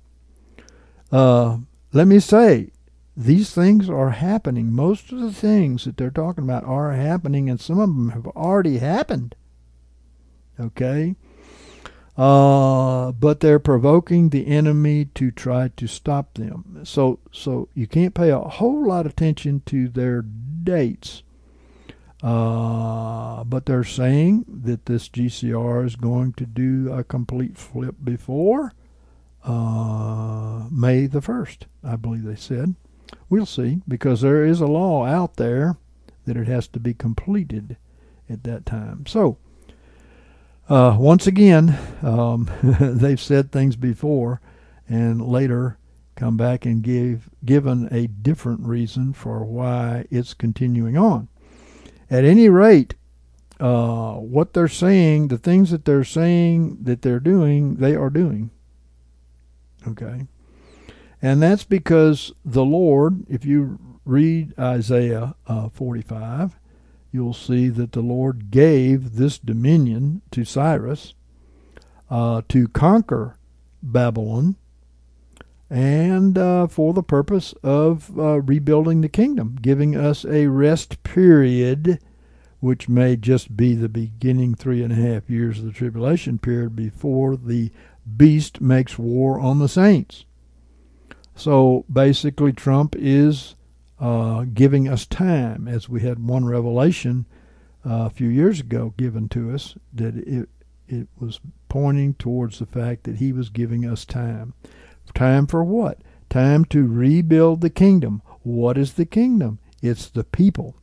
Uh, let me say, these things are happening. Most of the things that they're talking about are happening, and some of them have already happened. Okay? Uh, but they're provoking the enemy to try to stop them. So, so you can't pay a whole lot of attention to their dates. Uh, but they're saying that this GCR is going to do a complete flip before uh, May the 1st, I believe they said. We'll see, because there is a law out there that it has to be completed at that time. So, uh, once again, um, they've said things before, and later come back and give given a different reason for why it's continuing on. At any rate, uh, what they're saying, the things that they're saying that they're doing, they are doing. Okay. And that's because the Lord, if you read Isaiah uh, 45, you'll see that the Lord gave this dominion to Cyrus uh, to conquer Babylon and uh, for the purpose of uh, rebuilding the kingdom, giving us a rest period, which may just be the beginning three and a half years of the tribulation period before the beast makes war on the saints. So basically, Trump is uh, giving us time, as we had one revelation uh, a few years ago given to us, that it, it was pointing towards the fact that he was giving us time. Time for what? Time to rebuild the kingdom. What is the kingdom? It's the people.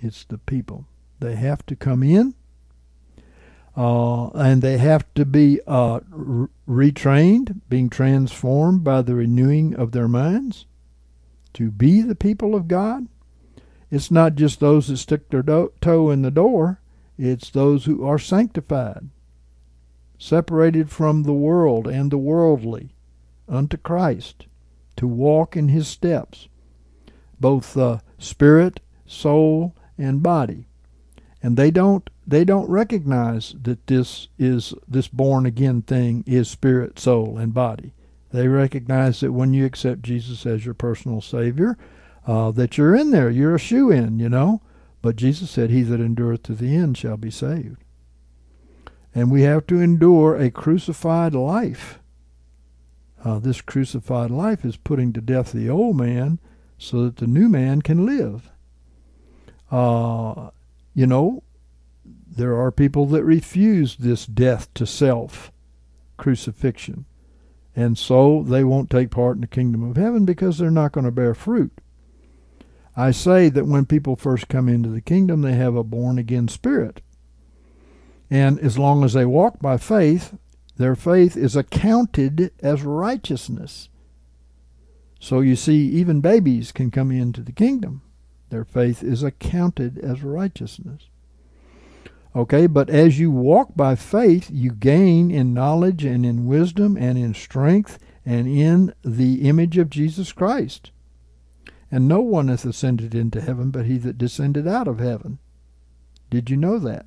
It's the people. They have to come in, uh, and they have to be uh, retrained, being transformed by the renewing of their minds to be the people of God. It's not just those that stick their do- toe in the door, it's those who are sanctified separated from the world and the worldly, unto Christ, to walk in his steps, both uh, spirit, soul, and body. And they don't they don't recognize that this is this born again thing is spirit, soul, and body. They recognize that when you accept Jesus as your personal Savior, uh, that you're in there. You're a shoe in, you know. But Jesus said, He that endureth to the end shall be saved. And we have to endure a crucified life. Uh, this crucified life is putting to death the old man so that the new man can live. Uh, you know, there are people that refuse this death to self crucifixion. And so they won't take part in the kingdom of heaven because they're not going to bear fruit. I say that when people first come into the kingdom, they have a born again spirit. And as long as they walk by faith, their faith is accounted as righteousness. So you see, even babies can come into the kingdom. Their faith is accounted as righteousness. Okay, but as you walk by faith, you gain in knowledge and in wisdom and in strength and in the image of Jesus Christ. And no one hath ascended into heaven but he that descended out of heaven. Did you know that?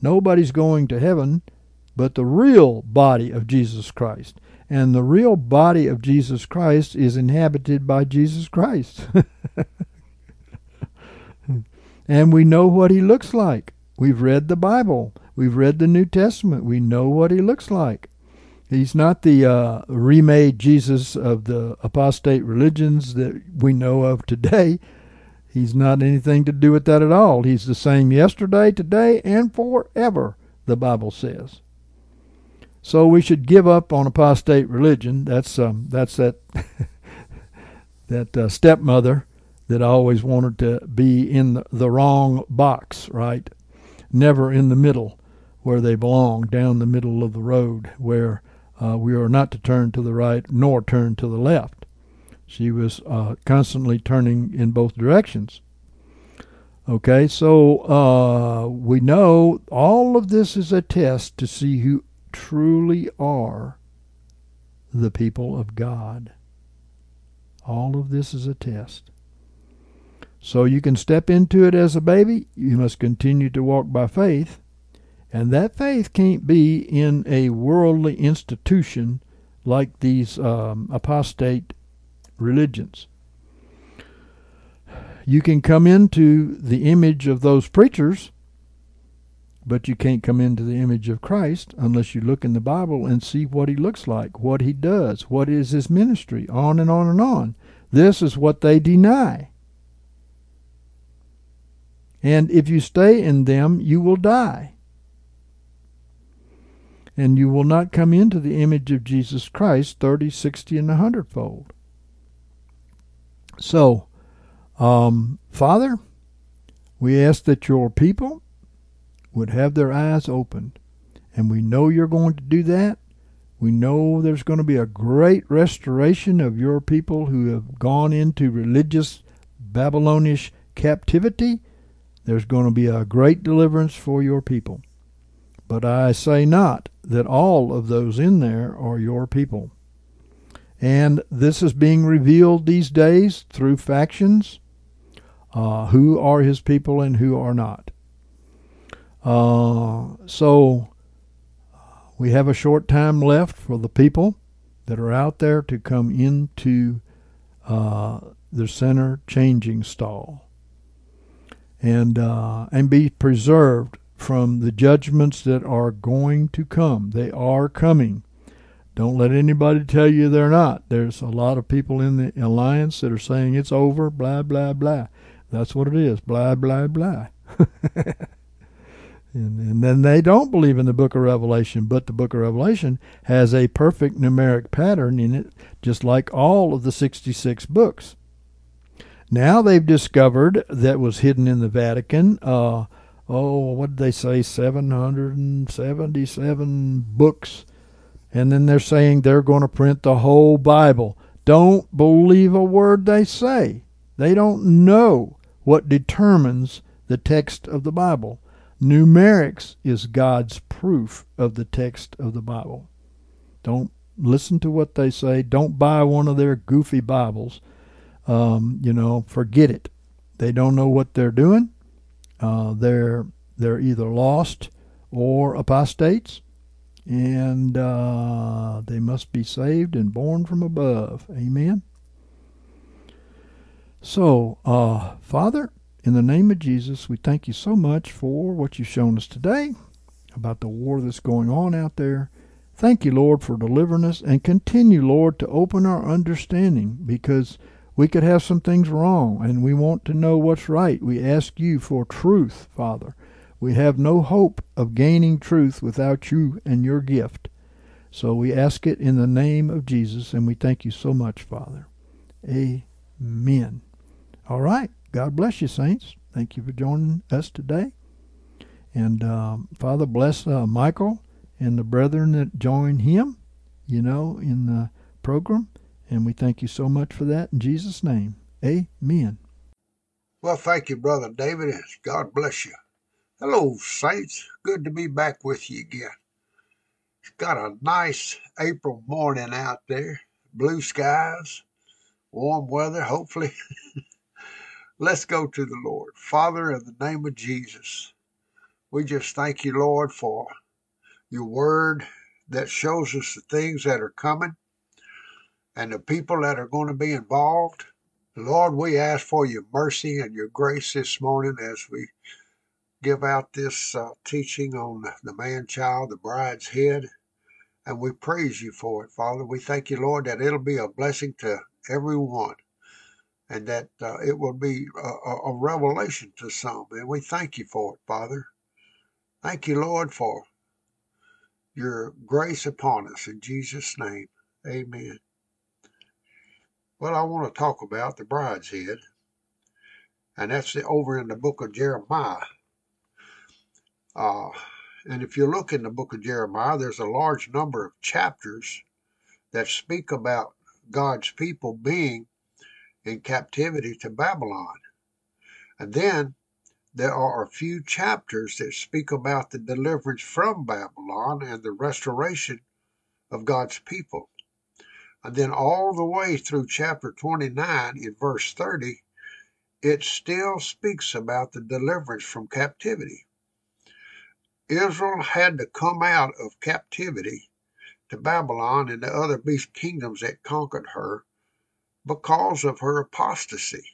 Nobody's going to heaven but the real body of Jesus Christ. And the real body of Jesus Christ is inhabited by Jesus Christ. and we know what he looks like. We've read the Bible. We've read the New Testament. We know what he looks like. He's not the uh, remade Jesus of the apostate religions that we know of today. He's not anything to do with that at all. He's the same yesterday, today, and forever, the Bible says. So we should give up on apostate religion. That's um, that's that that uh, stepmother that always wanted to be in the, the wrong box, right? Never in the middle where they belong, down the middle of the road where uh, we are not to turn to the right nor turn to the left. She was uh, constantly turning in both directions. Okay, so uh, we know all of this is a test to see who truly are the people of God. All of this is a test. So you can step into it as a baby. You must continue to walk by faith. And that faith can't be in a worldly institution like these um, apostate religions. You can come into the image of those preachers, but you can't come into the image of Christ unless you look in the Bible and see what he looks like, what he does, what is his ministry, on and on and on. This is what they deny. And if you stay in them, you will die. And you will not come into the image of Jesus Christ 30, 60, and a hundredfold. So, um, Father, we ask that your people would have their eyes opened. And we know you're going to do that We know there's going to be a great restoration of your people who have gone into religious Babylonish captivity. There's going to be a great deliverance for your people. But I say not that all of those in there are your people. And this is being revealed these days through factions uh, who are his people and who are not. Uh, so we have a short time left for the people that are out there to come into uh, the center changing stall and uh, and be preserved from the judgments that are going to come. They are coming. Don't let anybody tell you they're not. There's a lot of people in the alliance that are saying it's over, blah, blah, blah. That's what it is, blah, blah, blah. And, and then they don't believe in the book of Revelation, but the book of Revelation has a perfect numeric pattern in it, just like all of the 66 books. Now they've discovered that was hidden in the Vatican. Uh, oh, what did they say? 777 books. And then they're saying they're going to print the whole Bible. Don't believe a word they say. They don't know what determines the text of the Bible. Numerics is God's proof of the text of the Bible. Don't listen to what they say. Don't buy one of their goofy Bibles. Um, you know, forget it. They don't know what they're doing. Uh, they're they're either lost or apostates, and uh, they must be saved and born from above. Amen. So, uh, Father, in the name of Jesus, we thank you so much for what you've shown us today about the war that's going on out there. Thank you, Lord, for delivering us and continue, Lord, to open our understanding because we could have some things wrong and we want to know what's right. We ask you for truth, Father. We have no hope of gaining truth without you and your gift. So we ask it in the name of Jesus and we thank you so much, Father. Amen. All right. God bless you, saints. Thank you for joining us today. And um, Father, bless uh, Michael and the brethren that join him, you know, in the program. And we thank you so much for that in Jesus' name. Amen. Well, thank you, Brother David, and God bless you. Hello, Saints. Good to be back with you again. It's got a nice April morning out there, blue skies, warm weather, hopefully. Let's go to the Lord. Father, in the name of Jesus, we just thank you, Lord, for your word that shows us the things that are coming and the people that are going to be involved. Lord, we ask for your mercy and your grace this morning as we give out this uh, teaching on the man child, the bride's head. And we praise you for it, Father. We thank you, Lord, that it'll be a blessing to everyone and that uh, it will be a, a, revelation to some. And we thank you for it, Father. Thank you, Lord, for your grace upon us. In Jesus' name, amen. Well, I want to talk about the bride's head, and that's the, over in the book of Jeremiah. Uh, and if you look in the book of Jeremiah, there's a large number of chapters that speak about God's people being in captivity to Babylon. And then there are a few chapters that speak about the deliverance from Babylon and the restoration of God's people. And then all the way through chapter 29 in verse 30, it still speaks about the deliverance from captivity. Israel had to come out of captivity to Babylon and the other beast kingdoms that conquered her because of her apostasy.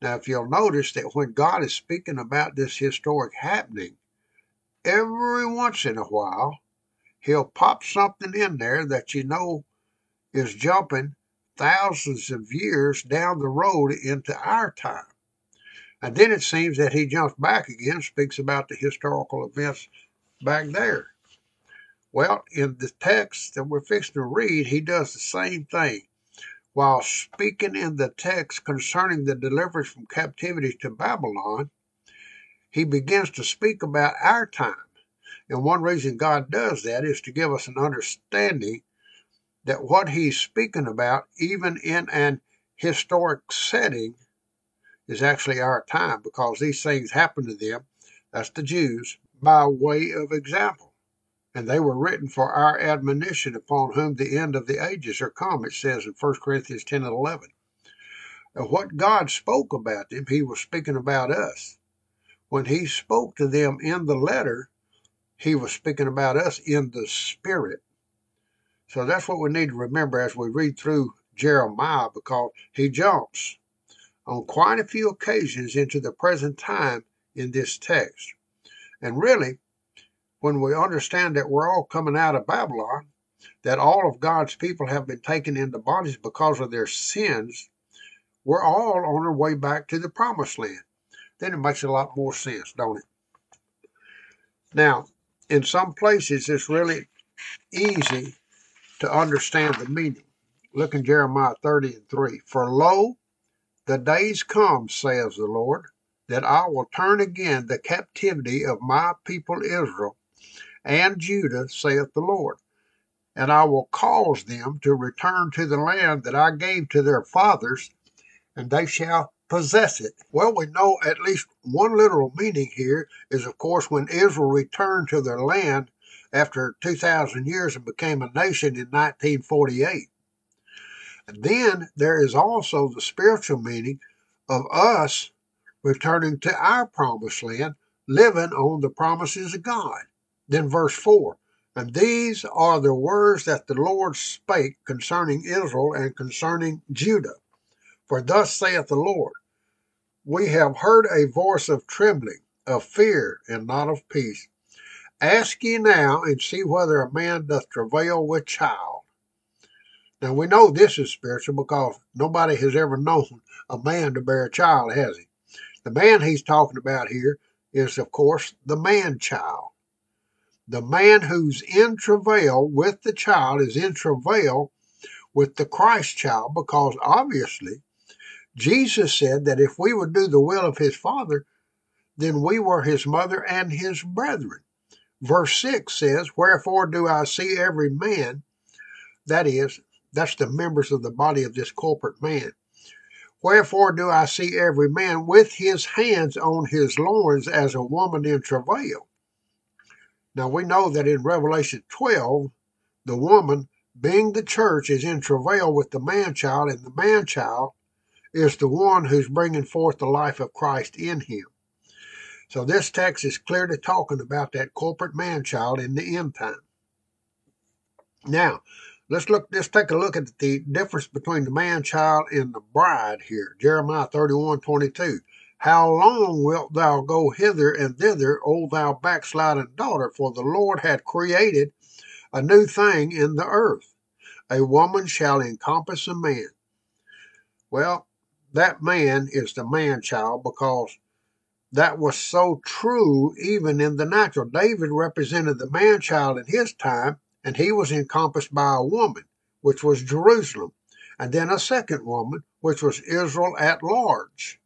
Now, if you'll notice that when God is speaking about this historic happening, every once in a while, he'll pop something in there that you know is jumping thousands of years down the road into our time. And then it seems that he jumps back again, speaks about the historical events back there. Well, in the text that we're fixing to read, he does the same thing while speaking in the text concerning the deliverance from captivity to Babylon, he begins to speak about our time. And one reason God does that is to give us an understanding that what he's speaking about, even in an historic setting, is actually our time because these things happened to them, that's the Jews, by way of example. And they were written for our admonition upon whom the end of the ages are come, it says in 1 Corinthians 10 and 11. And what God spoke about them, he was speaking about us. When he spoke to them in the letter, he was speaking about us in the spirit. So that's what we need to remember as we read through Jeremiah because he jumps on quite a few occasions into the present time in this text. And really, when we understand that we're all coming out of Babylon, that all of God's people have been taken into bondage because of their sins, we're all on our way back to the promised land. Then it makes a lot more sense, don't it? Now, in some places, it's really easy to understand the meaning. Look in Jeremiah 30 and 3. For lo, the days come, says the Lord, that I will turn again the captivity of my people Israel and Judah, saith the Lord. And I will cause them to return to the land that I gave to their fathers, and they shall possess it. Well, we know at least one literal meaning here is, of course, when Israel returned to their land after 2,000 years and became a nation in 1948. And then there is also the spiritual meaning of us returning to our promised land, living on the promises of God. Then, verse 4 And these are the words that the Lord spake concerning Israel and concerning Judah. For thus saith the Lord We have heard a voice of trembling, of fear, and not of peace. Ask ye now and see whether a man doth travail with child. Now we know this is spiritual because nobody has ever known a man to bear a child, has he? The man he's talking about here is, of course, the man child. The man who's in travail with the child is in travail with the Christ child because obviously Jesus said that if we would do the will of his Father, then we were his mother and his brethren. Verse 6 says, Wherefore do I see every man, that is, that's the members of the body of this corporate man. Wherefore do I see every man with his hands on his loins as a woman in travail? Now we know that in Revelation 12, the woman, being the church, is in travail with the man child, and the man child is the one who's bringing forth the life of Christ in him. So this text is clearly talking about that corporate man child in the end time. Now, let's look let's take a look at the difference between the man child and the bride here. Jeremiah 31, 22. How long wilt thou go hither and thither, O thou backsliding daughter? For the Lord hath created a new thing in the earth. A woman shall encompass a man. Well, that man is the man child because that was so true even in the natural. David represented the man child in his time, and he was encompassed by a woman, which was Jerusalem, and then a second woman, which was Israel at large.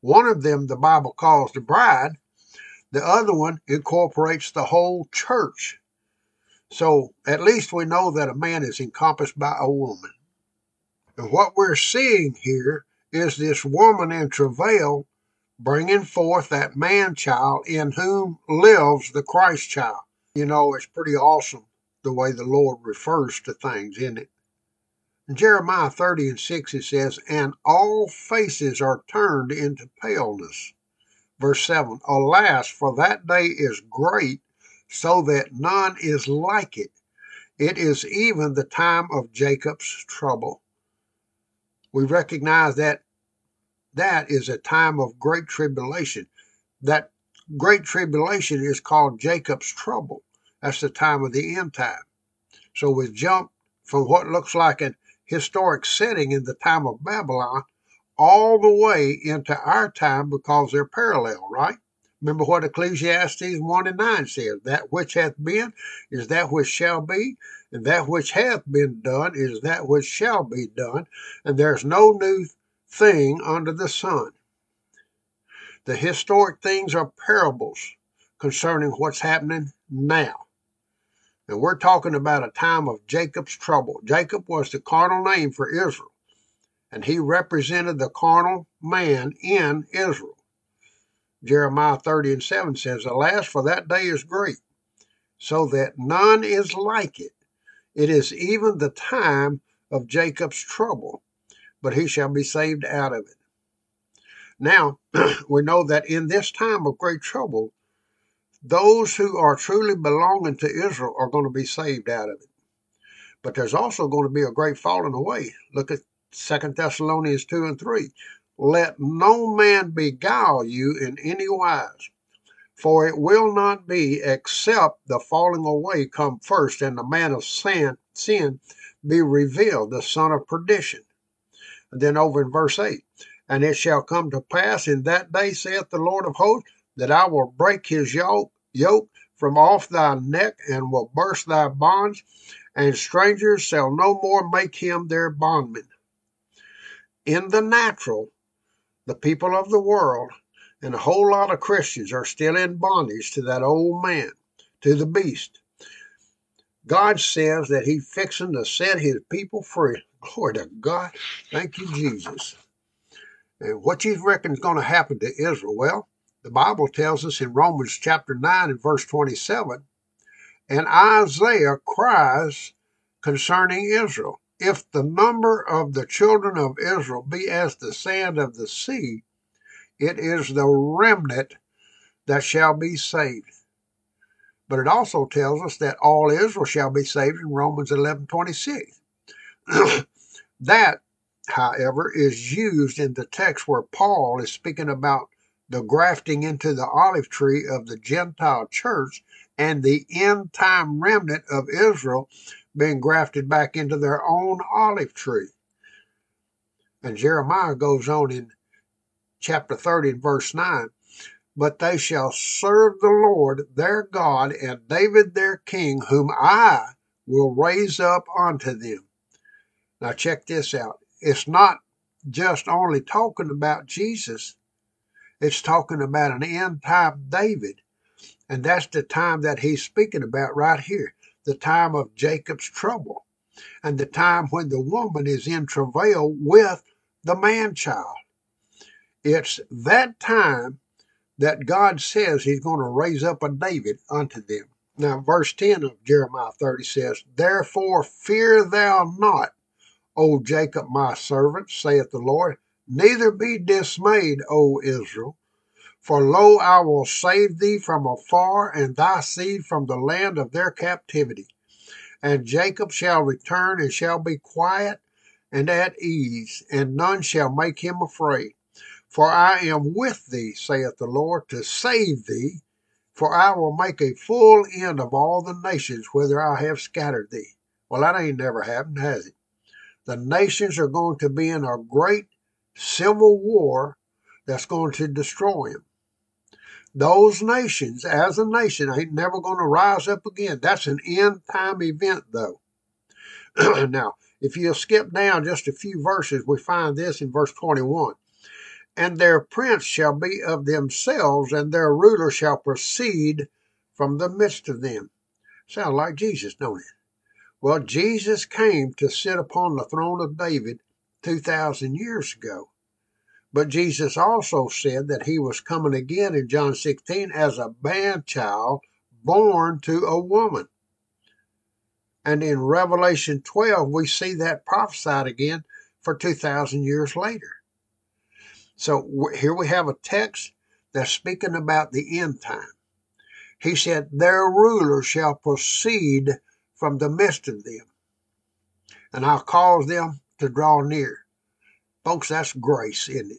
One of them the Bible calls the bride, the other one incorporates the whole church. So at least we know that a man is encompassed by a woman. And what we're seeing here is this woman in travail bringing forth that man child in whom lives the Christ child. You know, it's pretty awesome the way the Lord refers to things, isn't it? In Jeremiah 30 and 6, it says, And all faces are turned into paleness. Verse 7 Alas, for that day is great, so that none is like it. It is even the time of Jacob's trouble. We recognize that that is a time of great tribulation. That great tribulation is called Jacob's trouble. That's the time of the end time. So we jump from what looks like an historic setting in the time of Babylon all the way into our time because they're parallel, right? Remember what Ecclesiastes 1 and 9 says that which hath been is that which shall be, and that which hath been done is that which shall be done, and there's no new thing under the sun. The historic things are parables concerning what's happening now. And we're talking about a time of Jacob's trouble. Jacob was the carnal name for Israel, and he represented the carnal man in Israel. Jeremiah 30 and 7 says, Alas, for that day is great, so that none is like it. It is even the time of Jacob's trouble, but he shall be saved out of it. Now, we know that in this time of great trouble, those who are truly belonging to Israel are going to be saved out of it. But there's also going to be a great falling away. Look at Second Thessalonians 2 and 3. Let no man beguile you in any wise, for it will not be except the falling away come first, and the man of sin, sin be revealed, the son of perdition. And then over in verse 8, and it shall come to pass in that day, saith the Lord of hosts, that I will break his yoke, yoke from off thy neck and will burst thy bonds, and strangers shall no more make him their bondman. In the natural, the people of the world and a whole lot of Christians are still in bondage to that old man, to the beast. God says that He's fixing to set His people free. Glory to God. Thank you, Jesus. And what you reckon is going to happen to Israel? Well, the Bible tells us in Romans chapter 9 and verse 27, and Isaiah cries concerning Israel If the number of the children of Israel be as the sand of the sea, it is the remnant that shall be saved. But it also tells us that all Israel shall be saved in Romans 11 26. that, however, is used in the text where Paul is speaking about the grafting into the olive tree of the Gentile church and the end time remnant of Israel being grafted back into their own olive tree. And Jeremiah goes on in chapter 30 and verse 9 But they shall serve the Lord their God and David their king, whom I will raise up unto them. Now, check this out. It's not just only talking about Jesus, it's talking about an end time David. And that's the time that he's speaking about right here the time of Jacob's trouble and the time when the woman is in travail with the man child. It's that time that God says he's going to raise up a David unto them. Now, verse 10 of Jeremiah 30 says, Therefore fear thou not, O Jacob my servant, saith the Lord, neither be dismayed, O Israel. For lo, I will save thee from afar, and thy seed from the land of their captivity. And Jacob shall return and shall be quiet and at ease, and none shall make him afraid. For I am with thee, saith the Lord, to save thee. For I will make a full end of all the nations whither I have scattered thee. Well, that ain't never happened, has it? The nations are going to be in a great civil war that's going to destroy them those nations as a nation ain't never going to rise up again. That's an end time event, though. now, if you skip down just a few verses, we find this in verse 21. And their prince shall be of themselves, and their ruler shall proceed from the midst of them. Sound like Jesus, don't it? Well, Jesus came to sit upon the throne of David 2,000 years ago. But Jesus also said that he was coming again in John 16 as a man child born to a woman. And in Revelation 12, we see that prophesied again for 2,000 years later. So here we have a text that's speaking about the end time. He said, Their ruler shall proceed from the midst of them, and I'll cause them to draw near. Folks, that's grace, isn't it?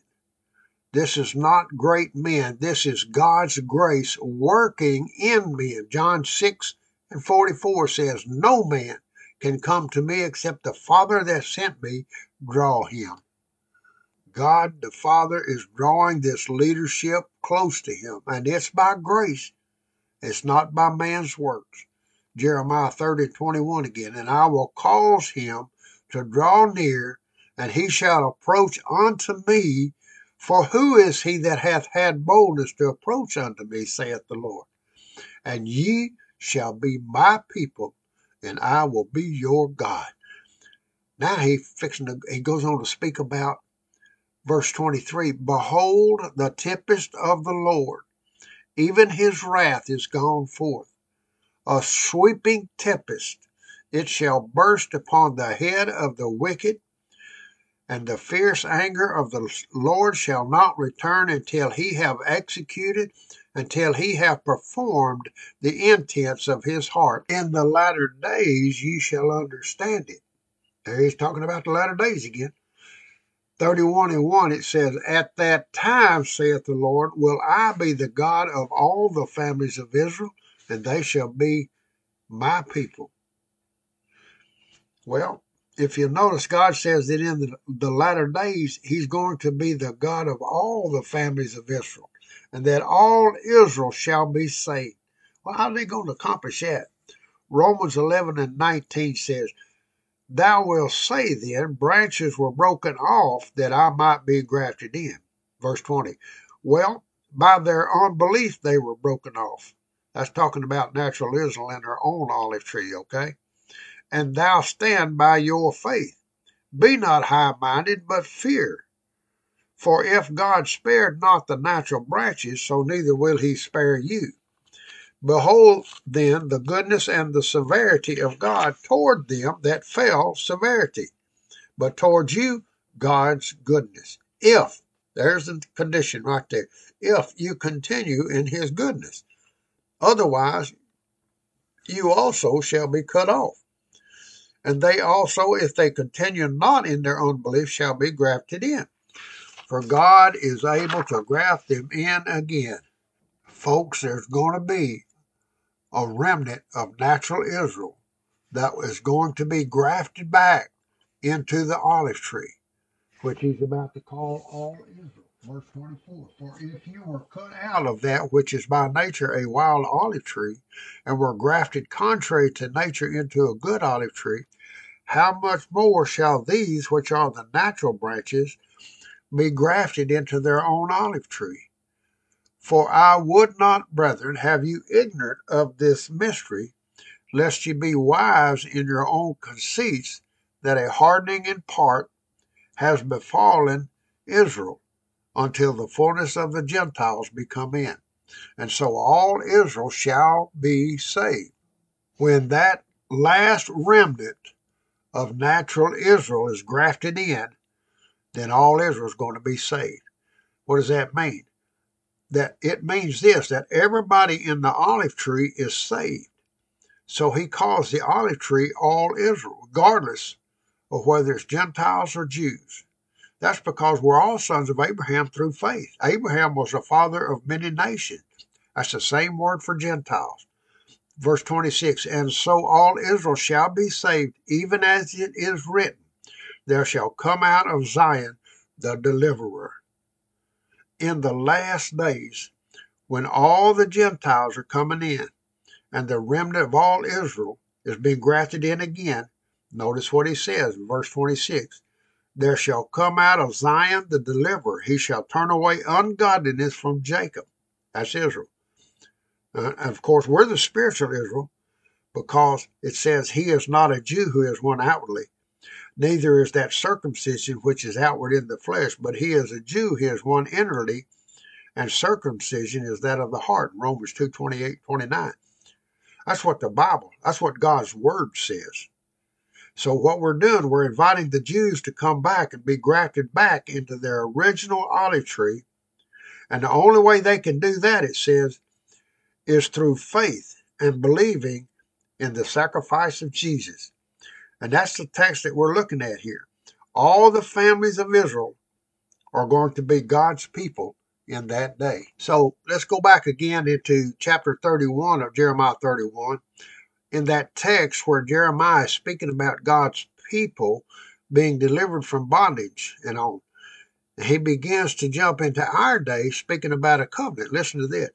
This is not great men. This is God's grace working in men. John 6 and 44 says, No man can come to me except the Father that sent me draw him. God the Father is drawing this leadership close to him, and it's by grace. It's not by man's works. Jeremiah 30 21 again, and I will cause him to draw near, and he shall approach unto me for who is he that hath had boldness to approach unto me, saith the Lord? And ye shall be my people, and I will be your God. Now he fixing to, he goes on to speak about verse 23 Behold, the tempest of the Lord, even his wrath is gone forth, a sweeping tempest. It shall burst upon the head of the wicked, and the fierce anger of the Lord shall not return until he have executed, until he have performed the intents of his heart. In the latter days ye shall understand it. There he's talking about the latter days again. 31 and 1, it says, At that time, saith the Lord, will I be the God of all the families of Israel, and they shall be my people. Well, if you notice, God says that in the, the latter days, He's going to be the God of all the families of Israel, and that all Israel shall be saved. Well, how are they going to accomplish that? Romans 11 and 19 says, Thou wilt say then, branches were broken off that I might be grafted in. Verse 20. Well, by their unbelief they were broken off. That's talking about natural Israel and their own olive tree, okay? And thou stand by your faith. Be not high minded, but fear. For if God spared not the natural branches, so neither will he spare you. Behold then the goodness and the severity of God toward them that fell severity, but toward you God's goodness. If, there's the condition right there, if you continue in his goodness. Otherwise, you also shall be cut off. And they also, if they continue not in their unbelief, shall be grafted in. For God is able to graft them in again. Folks, there's going to be a remnant of natural Israel that is going to be grafted back into the olive tree, which he's about to call all Israel. Verse 24 For if you were cut out of that which is by nature a wild olive tree, and were grafted contrary to nature into a good olive tree, how much more shall these, which are the natural branches, be grafted into their own olive tree? For I would not, brethren, have you ignorant of this mystery, lest ye be wise in your own conceits, that a hardening in part has befallen Israel, until the fullness of the Gentiles be come in. And so all Israel shall be saved. When that last remnant of natural Israel is grafted in, then all Israel is going to be saved. What does that mean? That it means this that everybody in the olive tree is saved. So he calls the olive tree all Israel, regardless of whether it's Gentiles or Jews. That's because we're all sons of Abraham through faith. Abraham was the father of many nations. That's the same word for Gentiles. Verse 26 And so all Israel shall be saved, even as it is written, There shall come out of Zion the deliverer in the last days when all the Gentiles are coming in and the remnant of all Israel is being grafted in again, notice what he says in verse 26 There shall come out of Zion the deliverer, he shall turn away ungodliness from Jacob. That's Israel. Uh, of course, we're the spiritual Israel because it says, He is not a Jew who is one outwardly, neither is that circumcision which is outward in the flesh, but he is a Jew, he is one inwardly, and circumcision is that of the heart. Romans 2 28, 29. That's what the Bible, that's what God's word says. So what we're doing, we're inviting the Jews to come back and be grafted back into their original olive tree. And the only way they can do that, it says, is through faith and believing in the sacrifice of Jesus. And that's the text that we're looking at here. All the families of Israel are going to be God's people in that day. So let's go back again into chapter 31 of Jeremiah 31. In that text where Jeremiah is speaking about God's people being delivered from bondage and on, he begins to jump into our day speaking about a covenant. Listen to this.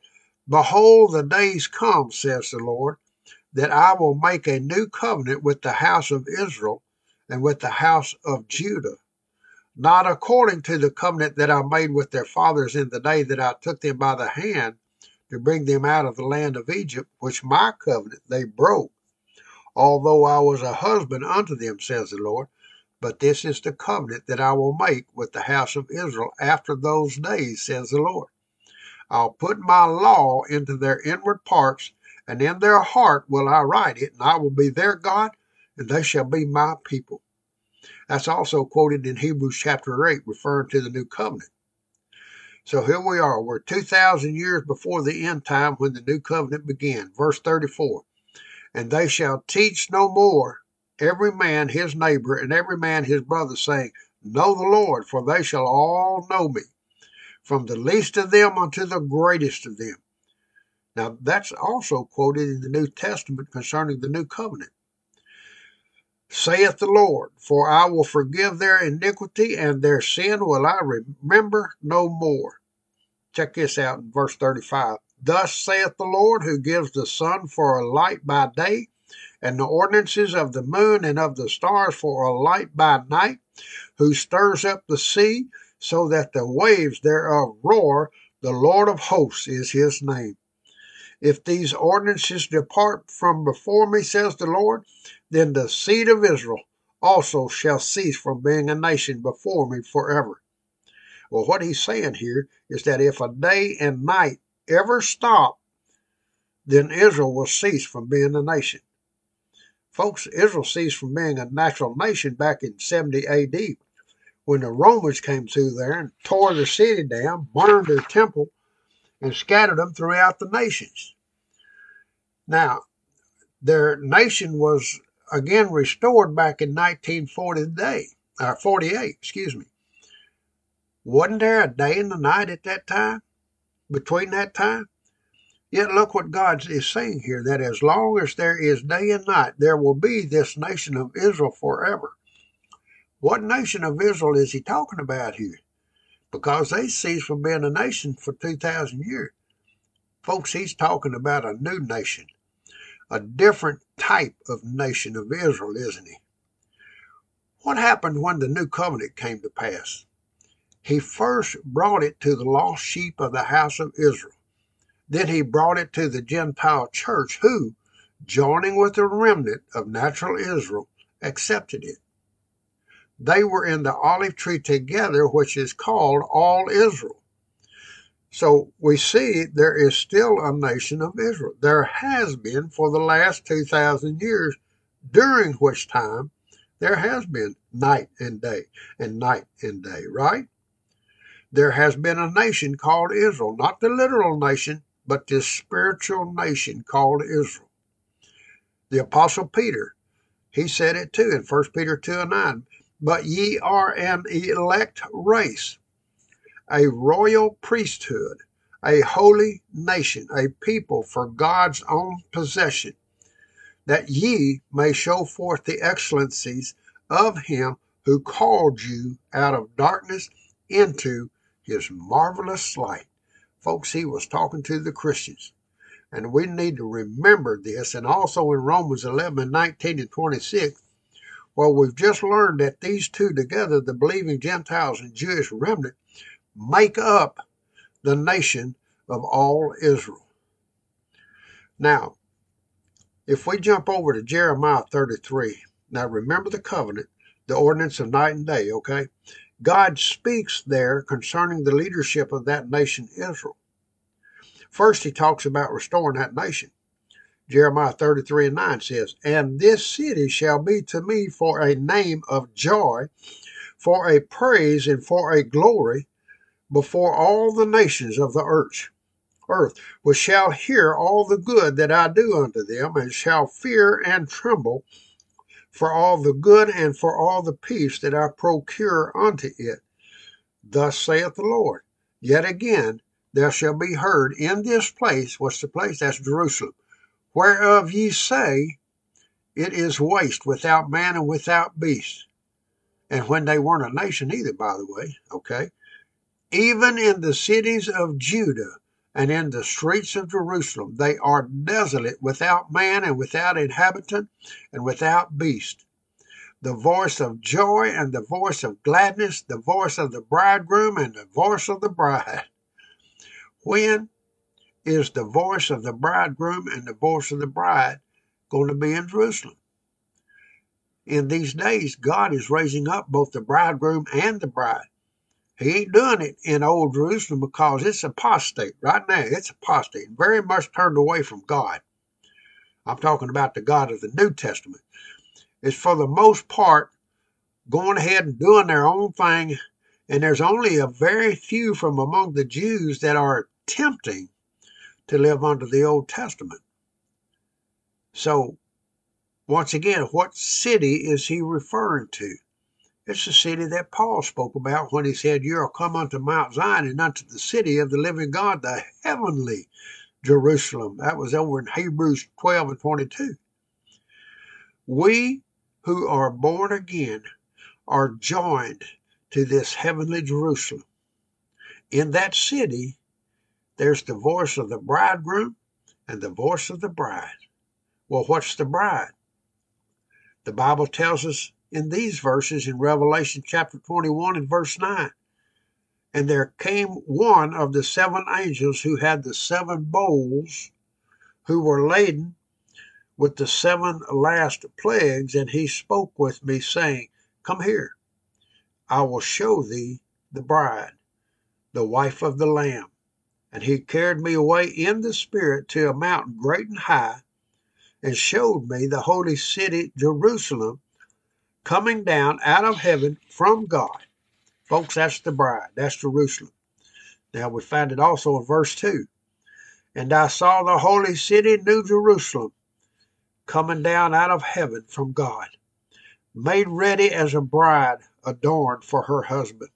Behold, the days come, says the Lord, that I will make a new covenant with the house of Israel and with the house of Judah, not according to the covenant that I made with their fathers in the day that I took them by the hand to bring them out of the land of Egypt, which my covenant they broke, although I was a husband unto them, says the Lord. But this is the covenant that I will make with the house of Israel after those days, says the Lord. I'll put my law into their inward parts, and in their heart will I write it, and I will be their God, and they shall be my people. That's also quoted in Hebrews chapter 8, referring to the new covenant. So here we are. We're 2,000 years before the end time when the new covenant began. Verse 34 And they shall teach no more every man his neighbor and every man his brother, saying, Know the Lord, for they shall all know me, from the least of them unto the greatest of them. Now, that's also quoted in the New Testament concerning the new covenant. Saith the Lord, for I will forgive their iniquity, and their sin will I remember no more. Check this out in verse 35. Thus saith the Lord, who gives the sun for a light by day, and the ordinances of the moon and of the stars for a light by night, who stirs up the sea so that the waves thereof roar. The Lord of hosts is his name. If these ordinances depart from before me, says the Lord, then the seed of Israel also shall cease from being a nation before me forever. Well, what he's saying here is that if a day and night ever stop, then Israel will cease from being a nation. Folks, Israel ceased from being a natural nation back in 70 AD when the Romans came through there and tore the city down, burned their temple, and scattered them throughout the nations. Now, their nation was again restored back in 1940 day, or 48, excuse me. Wasn't there a day and a night at that time? Between that time? Yet look what God is saying here that as long as there is day and night, there will be this nation of Israel forever. What nation of Israel is he talking about here? Because they ceased from being a nation for 2,000 years. Folks, he's talking about a new nation, a different type of nation of Israel, isn't he? What happened when the new covenant came to pass? He first brought it to the lost sheep of the house of Israel. Then he brought it to the Gentile church, who, joining with the remnant of natural Israel, accepted it. They were in the olive tree together, which is called all Israel. So we see there is still a nation of Israel. There has been for the last 2,000 years, during which time there has been night and day and night and day, right? There has been a nation called Israel, not the literal nation, but this spiritual nation called Israel. The Apostle Peter, he said it too in 1 Peter 2 and 9. But ye are an elect race, a royal priesthood, a holy nation, a people for God's own possession, that ye may show forth the excellencies of him who called you out of darkness into his marvelous light. Folks, he was talking to the Christians. And we need to remember this. And also in Romans 11, 19, and 26, well, we've just learned that these two together, the believing Gentiles and Jewish remnant, make up the nation of all Israel. Now, if we jump over to Jeremiah 33, now remember the covenant, the ordinance of night and day, okay? God speaks there concerning the leadership of that nation, Israel. First, he talks about restoring that nation. Jeremiah 33 and 9 says, And this city shall be to me for a name of joy, for a praise, and for a glory before all the nations of the earth, earth, which shall hear all the good that I do unto them, and shall fear and tremble for all the good and for all the peace that I procure unto it. Thus saith the Lord. Yet again there shall be heard in this place, what's the place? That's Jerusalem, whereof ye say, It is waste without man and without beast. And when they weren't a nation either, by the way, okay? Even in the cities of Judah and in the streets of Jerusalem, they are desolate without man and without inhabitant and without beast. The voice of joy and the voice of gladness, the voice of the bridegroom and the voice of the bride. When? Is the voice of the bridegroom and the voice of the bride going to be in Jerusalem. In these days, God is raising up both the bridegroom and the bride. He ain't doing it in old Jerusalem because it's apostate. Right now, it's apostate, very much turned away from God. I'm talking about the God of the New Testament. It's for the most part going ahead and doing their own thing, and there's only a very few from among the Jews that are attempting to live under the Old Testament. So, once again, what city is he referring to? It's the city that Paul spoke about when he said, You are come unto Mount Zion and unto the city of the living God, the heavenly Jerusalem. That was over in Hebrews 12 and 22. We who are born again are joined to this heavenly Jerusalem. In that city, there's the voice of the bridegroom and the voice of the bride. Well, what's the bride? The Bible tells us in these verses in Revelation chapter 21 and verse 9. And there came one of the seven angels who had the seven bowls, who were laden with the seven last plagues, and he spoke with me, saying, Come here, I will show thee the bride, the wife of the Lamb. And he carried me away in the Spirit to a mountain great and high, and showed me the holy city Jerusalem coming down out of heaven from God. Folks, that's the bride. That's Jerusalem. Now we find it also in verse 2. And I saw the holy city, New Jerusalem, coming down out of heaven from God, made ready as a bride adorned for her husband.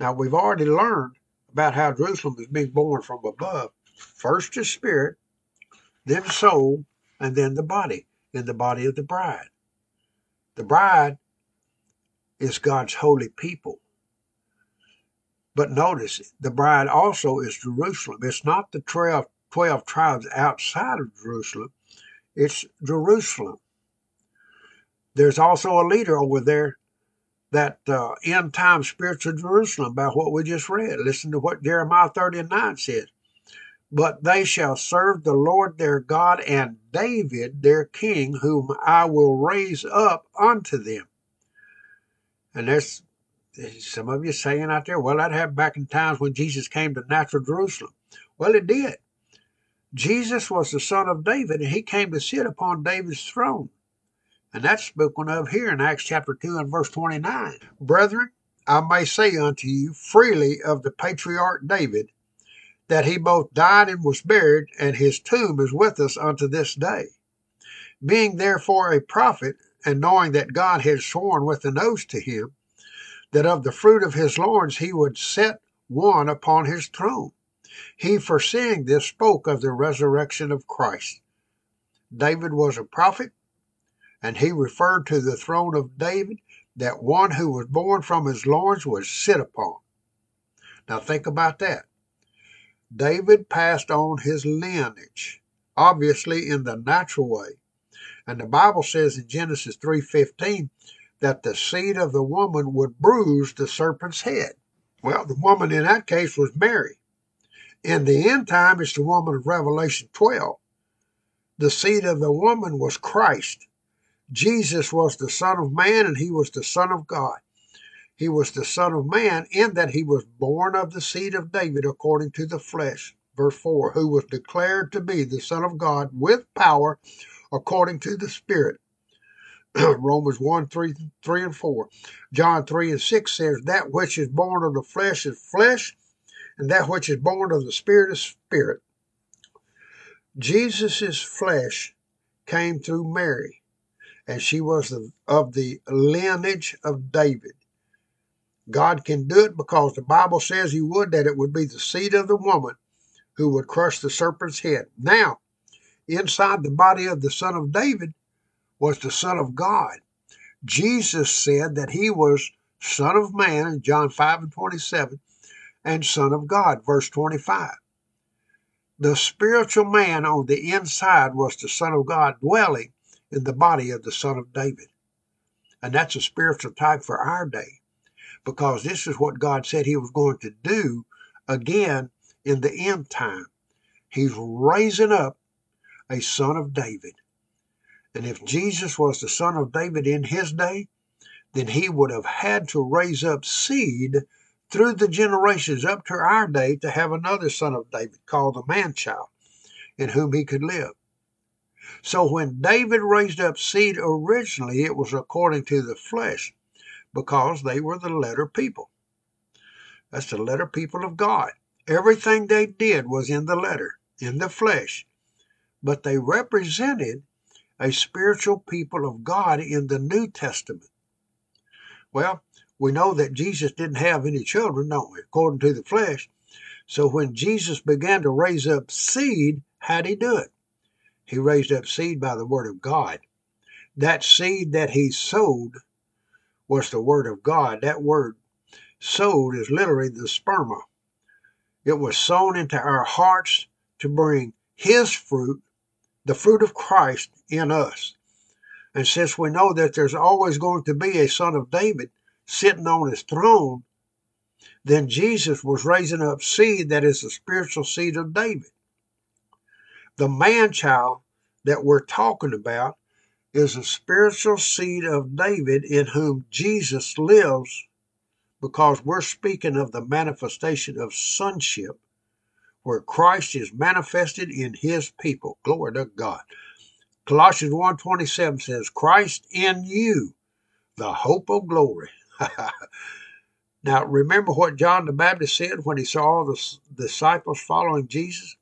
Now we've already learned about how Jerusalem is being born from above. First the spirit, then soul, and then the body, in the body of the bride. The bride is God's holy people. But notice, the bride also is Jerusalem. It's not the 12, 12 tribes outside of Jerusalem, it's Jerusalem. There's also a leader over there that uh, end time spiritual Jerusalem by what we just read. Listen to what Jeremiah 39 says. But they shall serve the Lord their God and David their king, whom I will raise up unto them. And there's some of you saying out there, well, that happened back in times when Jesus came to natural Jerusalem. Well, it did. Jesus was the son of David, and he came to sit upon David's throne. And that's spoken of here in Acts chapter 2 and verse 29. Brethren, I may say unto you freely of the patriarch David, that he both died and was buried, and his tomb is with us unto this day. Being therefore a prophet, and knowing that God had sworn with an oath to him, that of the fruit of his loins he would set one upon his throne. He, foreseeing this, spoke of the resurrection of Christ. David was a prophet, and he referred to the throne of David that one who was born from his loins would sit upon. Now think about that. David passed on his lineage, obviously in the natural way. And the Bible says in Genesis 3:15 that the seed of the woman would bruise the serpent's head. Well, the woman in that case was Mary. In the end time, it's the woman of Revelation 12. The seed of the woman was Christ. Jesus was the Son of Man and he was the Son of God. He was the Son of Man in that he was born of the seed of David according to the flesh. Verse 4 Who was declared to be the Son of God with power according to the Spirit. Romans 1 3, 3 and 4. John 3 and 6 says, That which is born of the flesh is flesh, and that which is born of the Spirit is spirit. Jesus' flesh came through Mary and she was of the lineage of David. God can do it because the Bible says he would, that it would be the seed of the woman who would crush the serpent's head. Now, inside the body of the Son of David was the Son of God. Jesus said that he was Son of Man in John 5 and 27 and Son of God, verse 25. The spiritual man on the inside was the Son of God dwelling in the body of the Son of David. And that's a spiritual type for our day because this is what God said He was going to do again in the end time. He's raising up a son of David. And if Jesus was the son of David in his day, then he would have had to raise up seed through the generations up to our day to have another son of David called the man child in whom he could live. So when David raised up seed originally, it was according to the flesh because they were the letter people. That's the letter people of God. Everything they did was in the letter, in the flesh. But they represented a spiritual people of God in the New Testament. Well, we know that Jesus didn't have any children, don't we, according to the flesh. So when Jesus began to raise up seed, how'd he do it? He raised up seed by the word of God. That seed that he sowed was the word of God. That word sowed is literally the sperma. It was sown into our hearts to bring his fruit, the fruit of Christ, in us. And since we know that there's always going to be a son of David sitting on his throne, then Jesus was raising up seed that is the spiritual seed of David. The man child that we're talking about is a spiritual seed of David in whom Jesus lives because we're speaking of the manifestation of sonship where Christ is manifested in his people. Glory to God. Colossians 1.27 says, Christ in you, the hope of glory. now, remember what John the Baptist said when he saw the disciples following Jesus?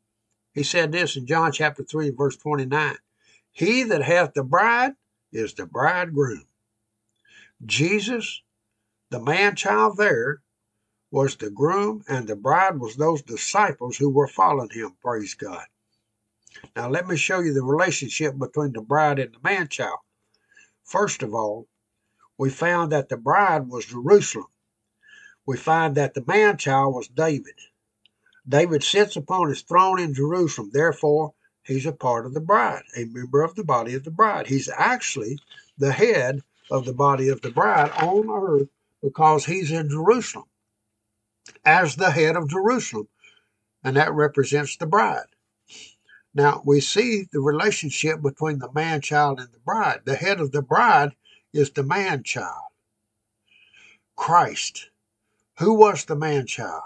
He said this in John chapter 3, verse 29. He that hath the bride is the bridegroom. Jesus, the man child there, was the groom, and the bride was those disciples who were following him. Praise God. Now, let me show you the relationship between the bride and the man child. First of all, we found that the bride was Jerusalem. We find that the man child was David. David sits upon his throne in Jerusalem. Therefore, he's a part of the bride, a member of the body of the bride. He's actually the head of the body of the bride on earth because he's in Jerusalem as the head of Jerusalem, and that represents the bride. Now, we see the relationship between the man child and the bride. The head of the bride is the man child, Christ. Who was the man child?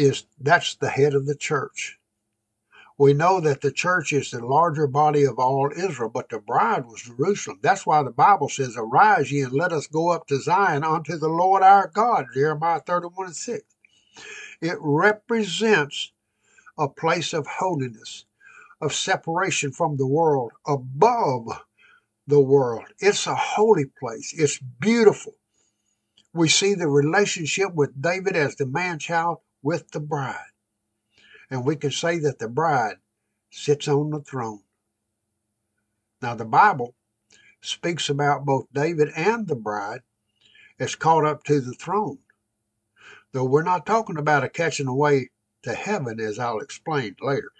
Is that's the head of the church. We know that the church is the larger body of all Israel, but the bride was Jerusalem. That's why the Bible says, Arise ye and let us go up to Zion unto the Lord our God, Jeremiah 31 and 6. It represents a place of holiness, of separation from the world, above the world. It's a holy place. It's beautiful. We see the relationship with David as the man child with the bride. And we can say that the bride sits on the throne. Now, the Bible speaks about both David and the bride as caught up to the throne. Though we're not talking about a catching away to heaven, as I'll explain later.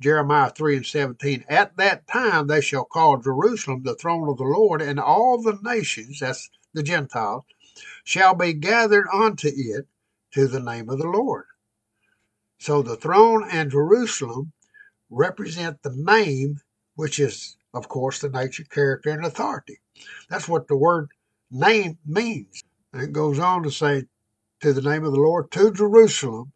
Jeremiah 3 and 17. At that time they shall call Jerusalem the throne of the Lord, and all the nations, that's the Gentiles, shall be gathered unto it to the name of the Lord. So the throne and Jerusalem represent the name, which is, of course, the nature, character, and authority. That's what the word name means. And it goes on to say, to the name of the Lord, to Jerusalem,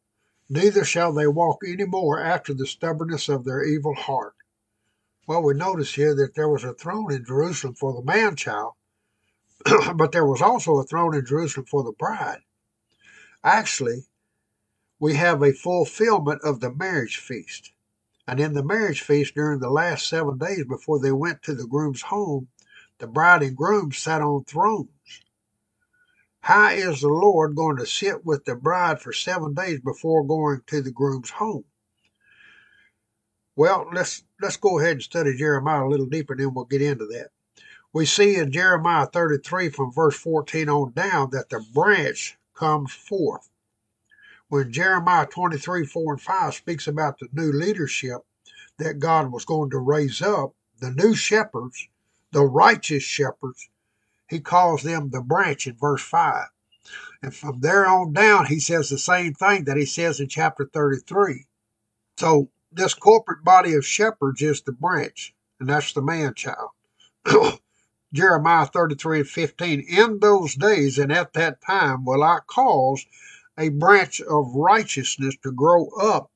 neither shall they walk any more after the stubbornness of their evil heart. Well, we notice here that there was a throne in Jerusalem for the man child, but there was also a throne in Jerusalem for the bride. Actually, we have a fulfillment of the marriage feast. And in the marriage feast, during the last seven days before they went to the groom's home, the bride and groom sat on thrones. How is the Lord going to sit with the bride for seven days before going to the groom's home? Well, let's let's go ahead and study Jeremiah a little deeper, and then we'll get into that. We see in Jeremiah 33 from verse 14 on down that the branch comes forth when Jeremiah 23, 4 and 5 speaks about the new leadership that God was going to raise up, the new shepherds, the righteous shepherds, he calls them the branch in verse 5. And from there on down, he says the same thing that he says in chapter 33. So this corporate body of shepherds is the branch, and that's the man child. Jeremiah 33 and 15. In those days and at that time will I cause a branch of righteousness to grow up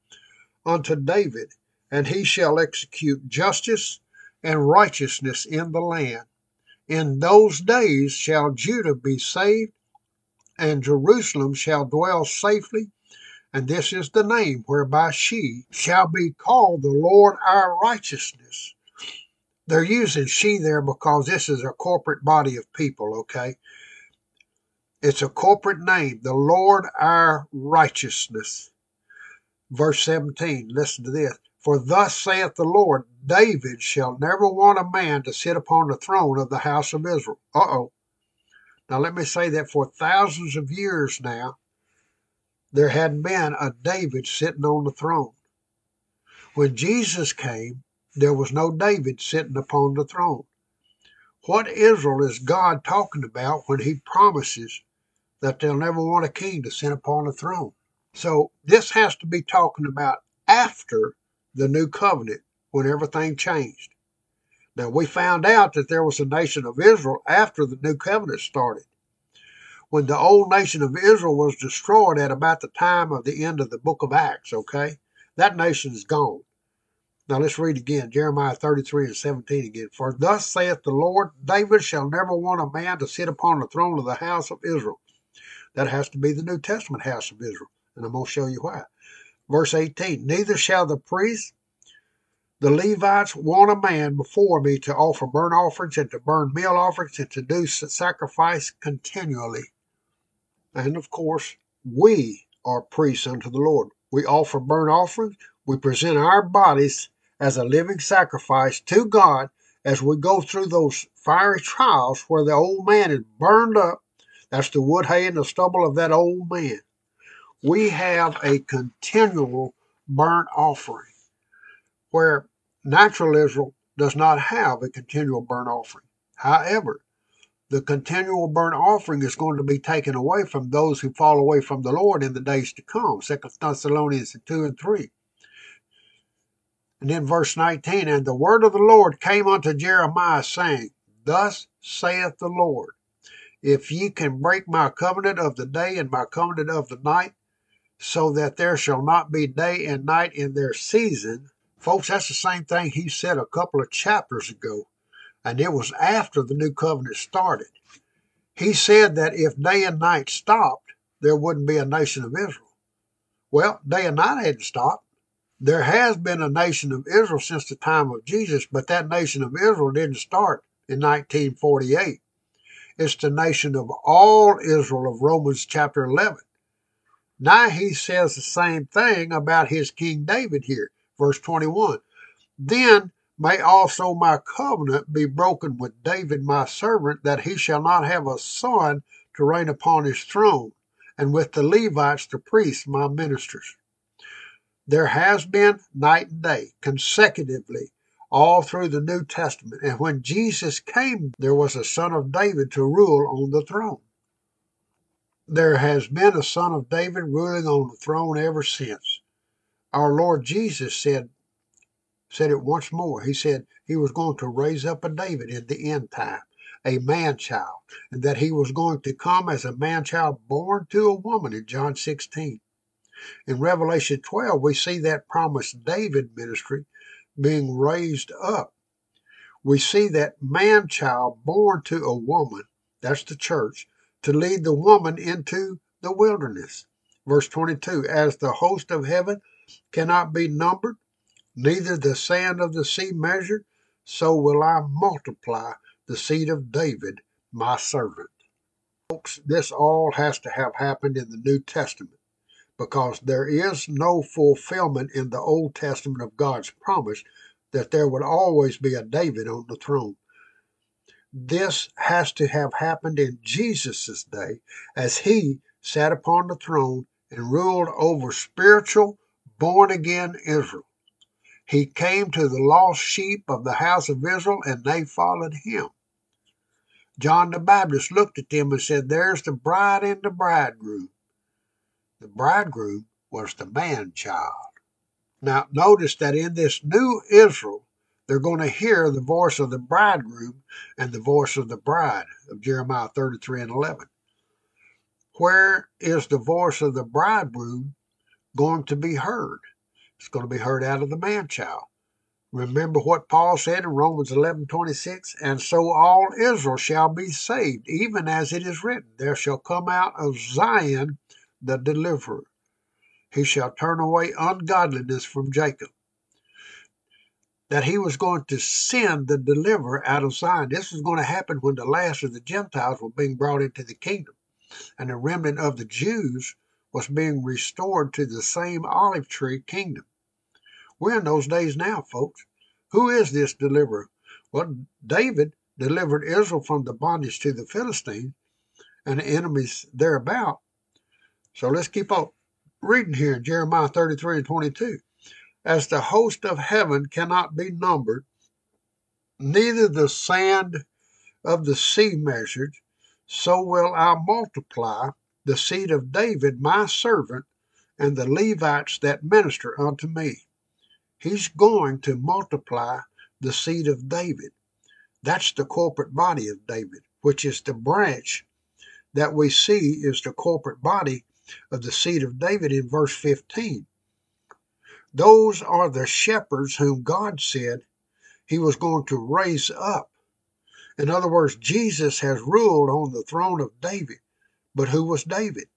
unto David, and he shall execute justice and righteousness in the land. In those days shall Judah be saved, and Jerusalem shall dwell safely. And this is the name whereby she shall be called the Lord our righteousness. They're using she there because this is a corporate body of people, okay? It's a corporate name, the Lord our righteousness. Verse 17, listen to this. For thus saith the Lord, David shall never want a man to sit upon the throne of the house of Israel. Uh oh. Now let me say that for thousands of years now, there hadn't been a David sitting on the throne. When Jesus came, there was no David sitting upon the throne. What Israel is God talking about when he promises that they'll never want a king to sit upon the throne? So this has to be talking about after the new covenant when everything changed. Now we found out that there was a nation of Israel after the new covenant started. When the old nation of Israel was destroyed at about the time of the end of the book of Acts, okay? That nation is gone. Now let's read again Jeremiah 33 and 17 again. For thus saith the Lord, David shall never want a man to sit upon the throne of the house of Israel. That has to be the New Testament house of Israel. And I'm going to show you why. Verse 18 Neither shall the priests, the Levites, want a man before me to offer burnt offerings and to burn meal offerings and to do sacrifice continually. And of course, we are priests unto the Lord. We offer burnt offerings. We present our bodies as a living sacrifice to God as we go through those fiery trials where the old man is burned up. That's the wood, hay, and the stubble of that old man. We have a continual burnt offering where natural Israel does not have a continual burnt offering. However, the continual burnt offering is going to be taken away from those who fall away from the Lord in the days to come. Second Thessalonians 2 and 3. And then verse 19, and the word of the Lord came unto Jeremiah, saying, Thus saith the Lord, if ye can break my covenant of the day and my covenant of the night, so that there shall not be day and night in their season. Folks, that's the same thing he said a couple of chapters ago, and it was after the new covenant started. He said that if day and night stopped, there wouldn't be a nation of Israel. Well, day and night hadn't stopped. There has been a nation of Israel since the time of Jesus, but that nation of Israel didn't start in 1948. It's the nation of all Israel of Romans chapter 11. Now he says the same thing about his King David here, verse 21. Then may also my covenant be broken with David my servant, that he shall not have a son to reign upon his throne, and with the Levites the priests my ministers. There has been night and day consecutively all through the New Testament, and when Jesus came, there was a son of David to rule on the throne. There has been a son of David ruling on the throne ever since. Our Lord Jesus said said it once more. He said he was going to raise up a David in the end time, a man child, and that he was going to come as a man child born to a woman in John 16. In Revelation 12, we see that promised David ministry being raised up. We see that man child born to a woman, that's the church, to lead the woman into the wilderness. Verse 22 As the host of heaven cannot be numbered, neither the sand of the sea measured, so will I multiply the seed of David, my servant. Folks, this all has to have happened in the New Testament because there is no fulfillment in the Old Testament of God's promise that there would always be a David on the throne. This has to have happened in Jesus' day as he sat upon the throne and ruled over spiritual, born again Israel. He came to the lost sheep of the house of Israel and they followed him. John the Baptist looked at them and said, There's the bride and the bridegroom. The bridegroom was the man child. Now, notice that in this new Israel, they're going to hear the voice of the bridegroom and the voice of the bride of Jeremiah 33 and 11. Where is the voice of the bridegroom going to be heard? It's going to be heard out of the man child. Remember what Paul said in Romans 11:26, and so all Israel shall be saved, even as it is written, there shall come out of Zion the deliverer. He shall turn away ungodliness from Jacob. That he was going to send the deliverer out of Zion. This was going to happen when the last of the Gentiles were being brought into the kingdom, and the remnant of the Jews was being restored to the same olive tree kingdom. We're in those days now, folks. Who is this deliverer? Well, David delivered Israel from the bondage to the Philistines and the enemies thereabout. So let's keep on reading here in Jeremiah 33 and 22. As the host of heaven cannot be numbered, neither the sand of the sea measured, so will I multiply the seed of David my servant and the Levites that minister unto me. He's going to multiply the seed of David. That's the corporate body of David, which is the branch that we see is the corporate body of the seed of David in verse 15. Those are the shepherds whom God said he was going to raise up. In other words, Jesus has ruled on the throne of David. But who was David?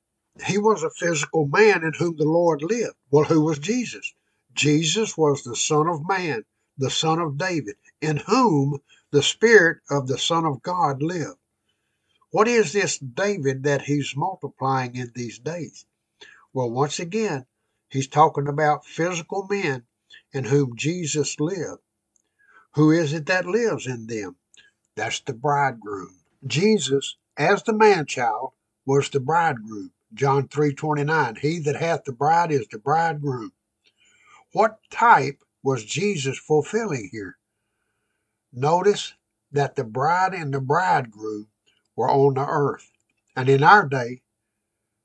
He was a physical man in whom the Lord lived. Well, who was Jesus? Jesus was the Son of Man, the Son of David, in whom the Spirit of the Son of God lived. What is this David that he's multiplying in these days? Well, once again, he's talking about physical men in whom Jesus lived. Who is it that lives in them? That's the bridegroom. Jesus, as the man child, was the bridegroom. John 3:29. He that hath the bride is the bridegroom. What type was Jesus fulfilling here? Notice that the bride and the bridegroom were on the earth. And in our day,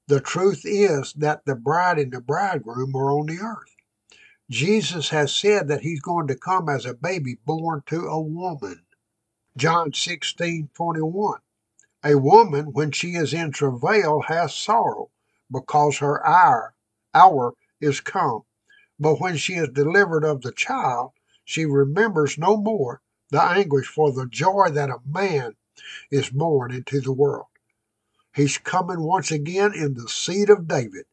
the truth is that the bride and the bridegroom are on the earth. Jesus has said that he's going to come as a baby born to a woman. John 16 21. A woman, when she is in travail, has sorrow, because her hour, hour is come. But when she is delivered of the child, she remembers no more the anguish for the joy that a man is born into the world. He's coming once again in the seed of David.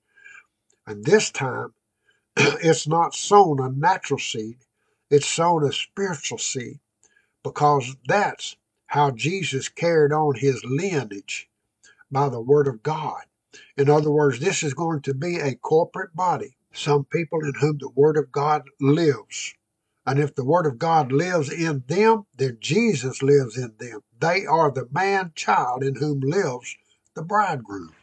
And this time, it's not sown a natural seed, it's sown a spiritual seed, because that's how Jesus carried on his lineage by the Word of God. In other words, this is going to be a corporate body some people in whom the Word of God lives. And if the Word of God lives in them, then Jesus lives in them. They are the man child in whom lives the bridegroom.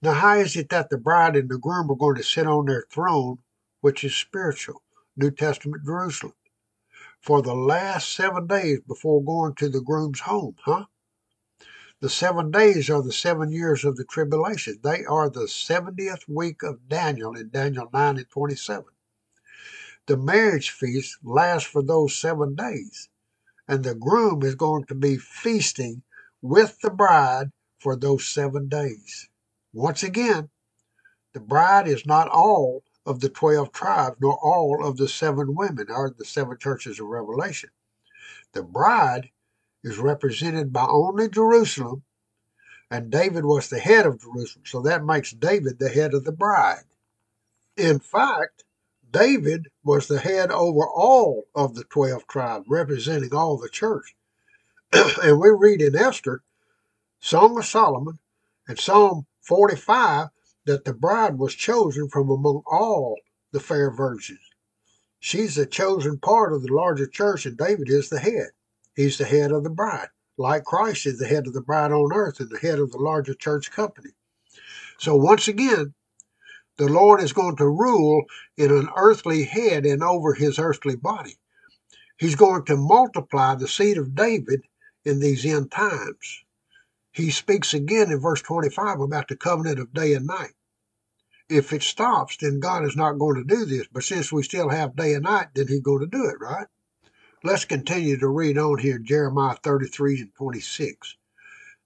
Now, how is it that the bride and the groom are going to sit on their throne, which is spiritual, New Testament Jerusalem, for the last seven days before going to the groom's home, huh? The seven days are the seven years of the tribulation. They are the 70th week of Daniel in Daniel 9 and 27. The marriage feast lasts for those seven days, and the groom is going to be feasting with the bride for those seven days. Once again, the bride is not all of the 12 tribes, nor all of the seven women or the seven churches of Revelation. The bride is represented by only Jerusalem, and David was the head of Jerusalem. So that makes David the head of the bride. In fact, David was the head over all of the 12 tribes, representing all the church. and we read in Esther, Song of Solomon, and Psalm 45 that the bride was chosen from among all the fair virgins. She's the chosen part of the larger church, and David is the head. He's the head of the bride, like Christ is the head of the bride on earth and the head of the larger church company. So once again, the Lord is going to rule in an earthly head and over his earthly body. He's going to multiply the seed of David in these end times. He speaks again in verse 25 about the covenant of day and night. if it stops, then God is not going to do this. But since we still have day and night, then He's going to do it, right? Let's continue to read on here, Jeremiah 33 and 26.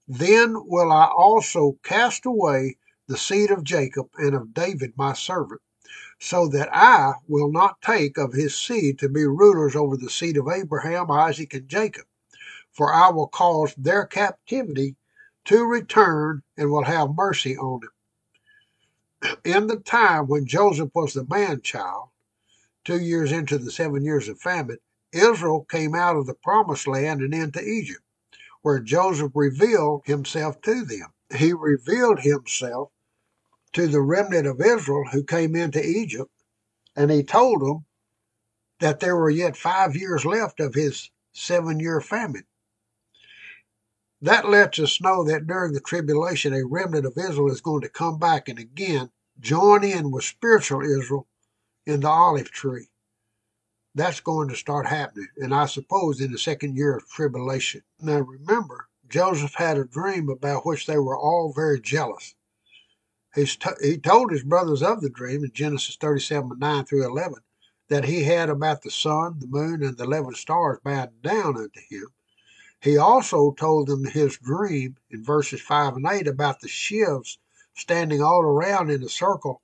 Then will I also cast away the seed of Jacob and of David my servant, so that I will not take of his seed to be rulers over the seed of Abraham, Isaac, and Jacob. For I will cause their captivity to return and will have mercy on them. In the time when Joseph was the man child, two years into the seven years of famine, Israel came out of the promised land and into Egypt, where Joseph revealed himself to them. He revealed himself to the remnant of Israel who came into Egypt, and he told them that there were yet five years left of his seven year famine. That lets us know that during the tribulation, a remnant of Israel is going to come back and again join in with spiritual Israel in the olive tree. That's going to start happening, and I suppose in the second year of tribulation. Now remember, Joseph had a dream about which they were all very jealous. He's t- he told his brothers of the dream in Genesis 37 9 through 11 that he had about the sun, the moon, and the 11 stars bowed down unto him. He also told them his dream in verses 5 and 8 about the shivs standing all around in a circle,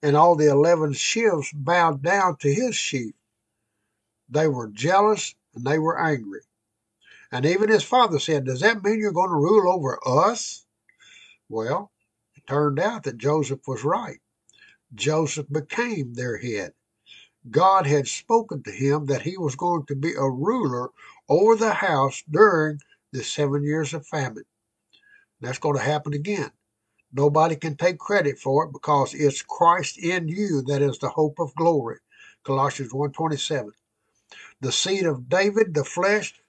and all the 11 shivs bowed down to his sheep. They were jealous and they were angry. And even his father said, Does that mean you're going to rule over us? Well, it turned out that Joseph was right. Joseph became their head. God had spoken to him that he was going to be a ruler over the house during the seven years of famine. That's going to happen again. Nobody can take credit for it because it's Christ in you that is the hope of glory. Colossians 1:27 the seed of David, the flesh,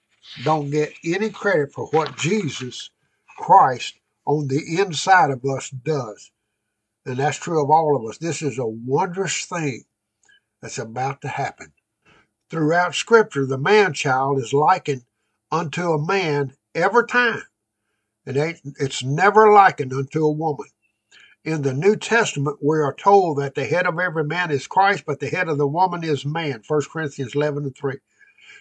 don't get any credit for what Jesus Christ on the inside of us does. And that's true of all of us. This is a wondrous thing that's about to happen. Throughout Scripture, the man child is likened unto a man every time. Ain't, it's never likened unto a woman. In the New Testament, we are told that the head of every man is Christ, but the head of the woman is man. 1 Corinthians 11 and 3.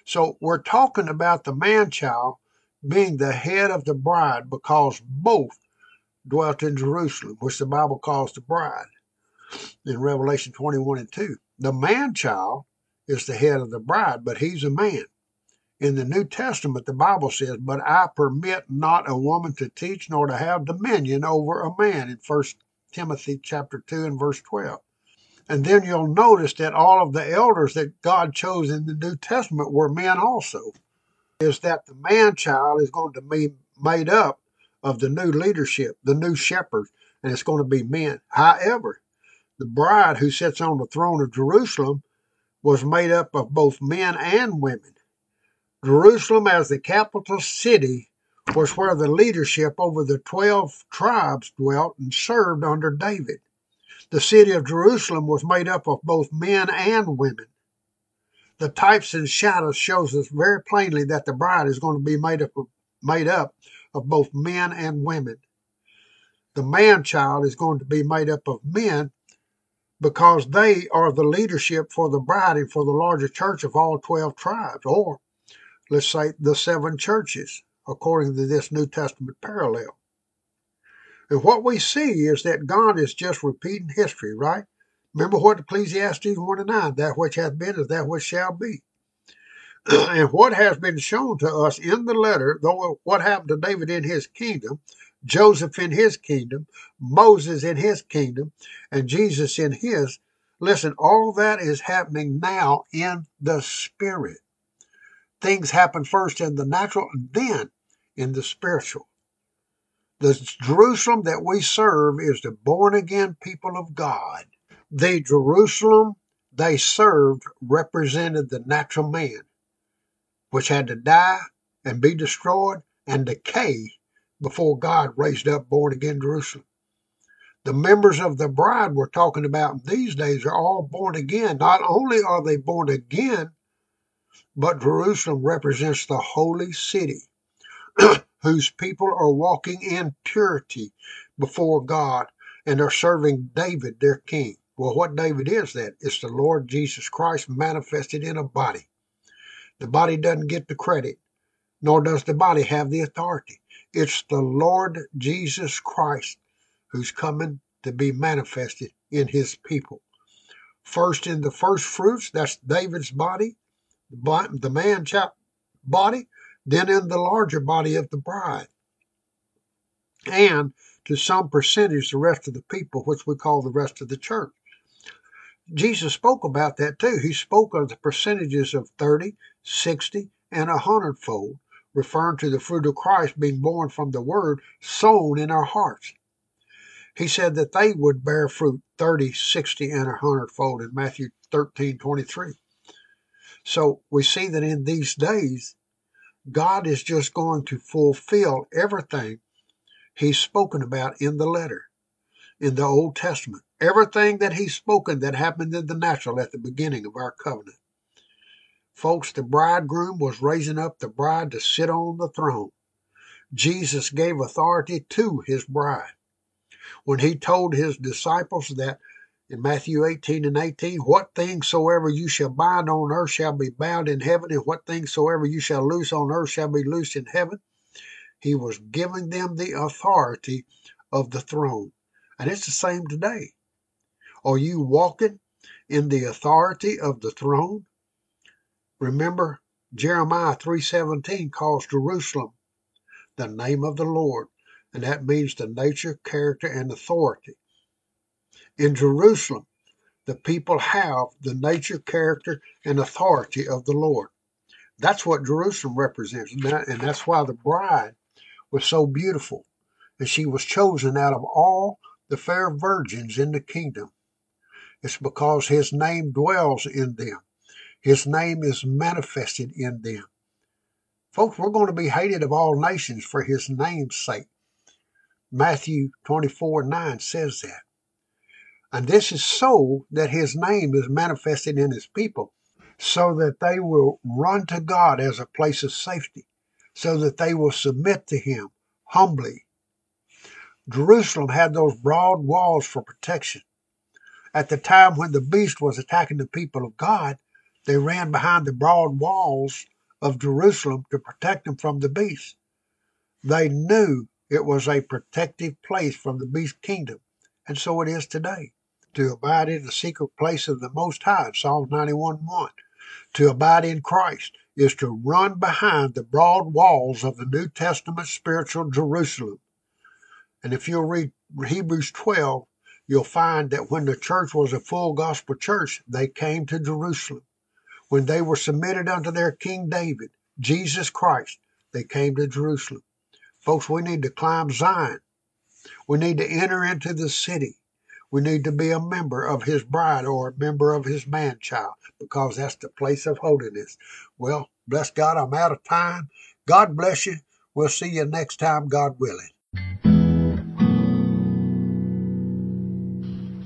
So we're talking about the man child being the head of the bride because both dwelt in Jerusalem, which the Bible calls the bride in Revelation 21 and 2. The man child is the head of the bride, but he's a man. In the New Testament, the Bible says, But I permit not a woman to teach nor to have dominion over a man in 1 Timothy chapter 2 and verse 12. And then you'll notice that all of the elders that God chose in the New Testament were men also. Is that the man child is going to be made up of the new leadership, the new shepherds, and it's going to be men. However, the bride who sits on the throne of Jerusalem was made up of both men and women. Jerusalem, as the capital city, was where the leadership over the 12 tribes dwelt and served under David. The city of Jerusalem was made up of both men and women. The types and shadows shows us very plainly that the bride is going to be made up of, made up of both men and women. The man child is going to be made up of men because they are the leadership for the bride and for the larger church of all 12 tribes, or let's say the seven churches, according to this New Testament parallel. And what we see is that God is just repeating history, right? Remember what Ecclesiastes 1 and 9 that which hath been is that which shall be. and what has been shown to us in the letter, though uh, what happened to David in his kingdom, Joseph in his kingdom, Moses in his kingdom, and Jesus in his, listen, all that is happening now in the spirit. Things happen first in the natural, and then in the spiritual. The Jerusalem that we serve is the born again people of God. The Jerusalem they served represented the natural man, which had to die and be destroyed and decay before God raised up born again Jerusalem. The members of the bride we're talking about these days are all born again. Not only are they born again, but Jerusalem represents the holy city whose people are walking in purity before God and they're serving David, their king. Well, what David is that? It's the Lord Jesus Christ manifested in a body. The body doesn't get the credit, nor does the body have the authority. It's the Lord Jesus Christ who's coming to be manifested in his people. First in the first fruits, that's David's body, the man child body, then in the larger body of the bride. And to some percentage, the rest of the people, which we call the rest of the church. Jesus spoke about that too. He spoke of the percentages of 30, 60, and a hundredfold, referring to the fruit of Christ being born from the word sown in our hearts. He said that they would bear fruit 30, 60, and a hundredfold in Matthew 13, 23. So we see that in these days, God is just going to fulfill everything He's spoken about in the letter, in the Old Testament. Everything that He's spoken that happened in the natural at the beginning of our covenant. Folks, the bridegroom was raising up the bride to sit on the throne. Jesus gave authority to his bride. When he told his disciples that in Matthew 18 and 18, what things soever you shall bind on earth shall be bound in heaven, and what things soever you shall loose on earth shall be loosed in heaven. He was giving them the authority of the throne. And it's the same today. Are you walking in the authority of the throne? Remember, Jeremiah 3:17 calls Jerusalem the name of the Lord, and that means the nature, character, and authority in Jerusalem, the people have the nature, character, and authority of the Lord. That's what Jerusalem represents. And that's why the bride was so beautiful. And she was chosen out of all the fair virgins in the kingdom. It's because his name dwells in them, his name is manifested in them. Folks, we're going to be hated of all nations for his name's sake. Matthew 24 9 says that. And this is so that his name is manifested in his people, so that they will run to God as a place of safety, so that they will submit to him humbly. Jerusalem had those broad walls for protection. At the time when the beast was attacking the people of God, they ran behind the broad walls of Jerusalem to protect them from the beast. They knew it was a protective place from the beast kingdom, and so it is today to abide in the secret place of the Most High, Psalms 91 1. To abide in Christ is to run behind the broad walls of the New Testament spiritual Jerusalem. And if you'll read Hebrews 12, you'll find that when the church was a full gospel church, they came to Jerusalem. When they were submitted unto their King David, Jesus Christ, they came to Jerusalem. Folks, we need to climb Zion. We need to enter into the city we need to be a member of his bride or a member of his man child because that's the place of holiness. Well, bless God, I'm out of time. God bless you. We'll see you next time, God willing.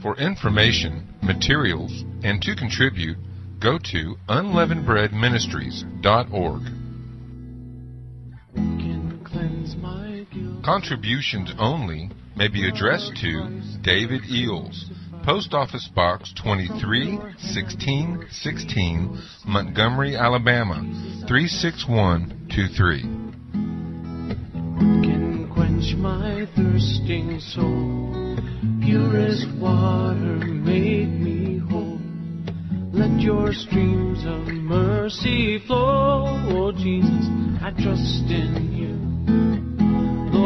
For information, materials, and to contribute, go to unleavenedbreadministries.org. Contributions only may be addressed to David Eells, Post Office Box 23 16 16, Montgomery, Alabama 36123. Can quench my thirsting soul, purest water make me whole. Let your streams of mercy flow, oh Jesus, I trust in you.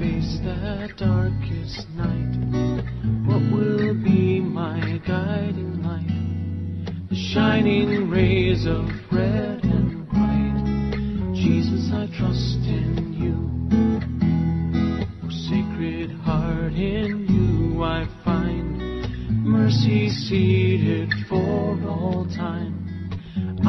face that darkest night, what will be my guiding light? The shining rays of red and white. Jesus, I trust in you. Oh, sacred heart, in you I find mercy seated for all time.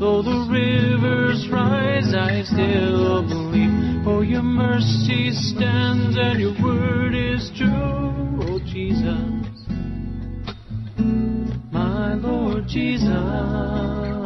though the rivers rise, I still believe. For your mercy stands and your word is true. Oh Jesus, my Lord Jesus.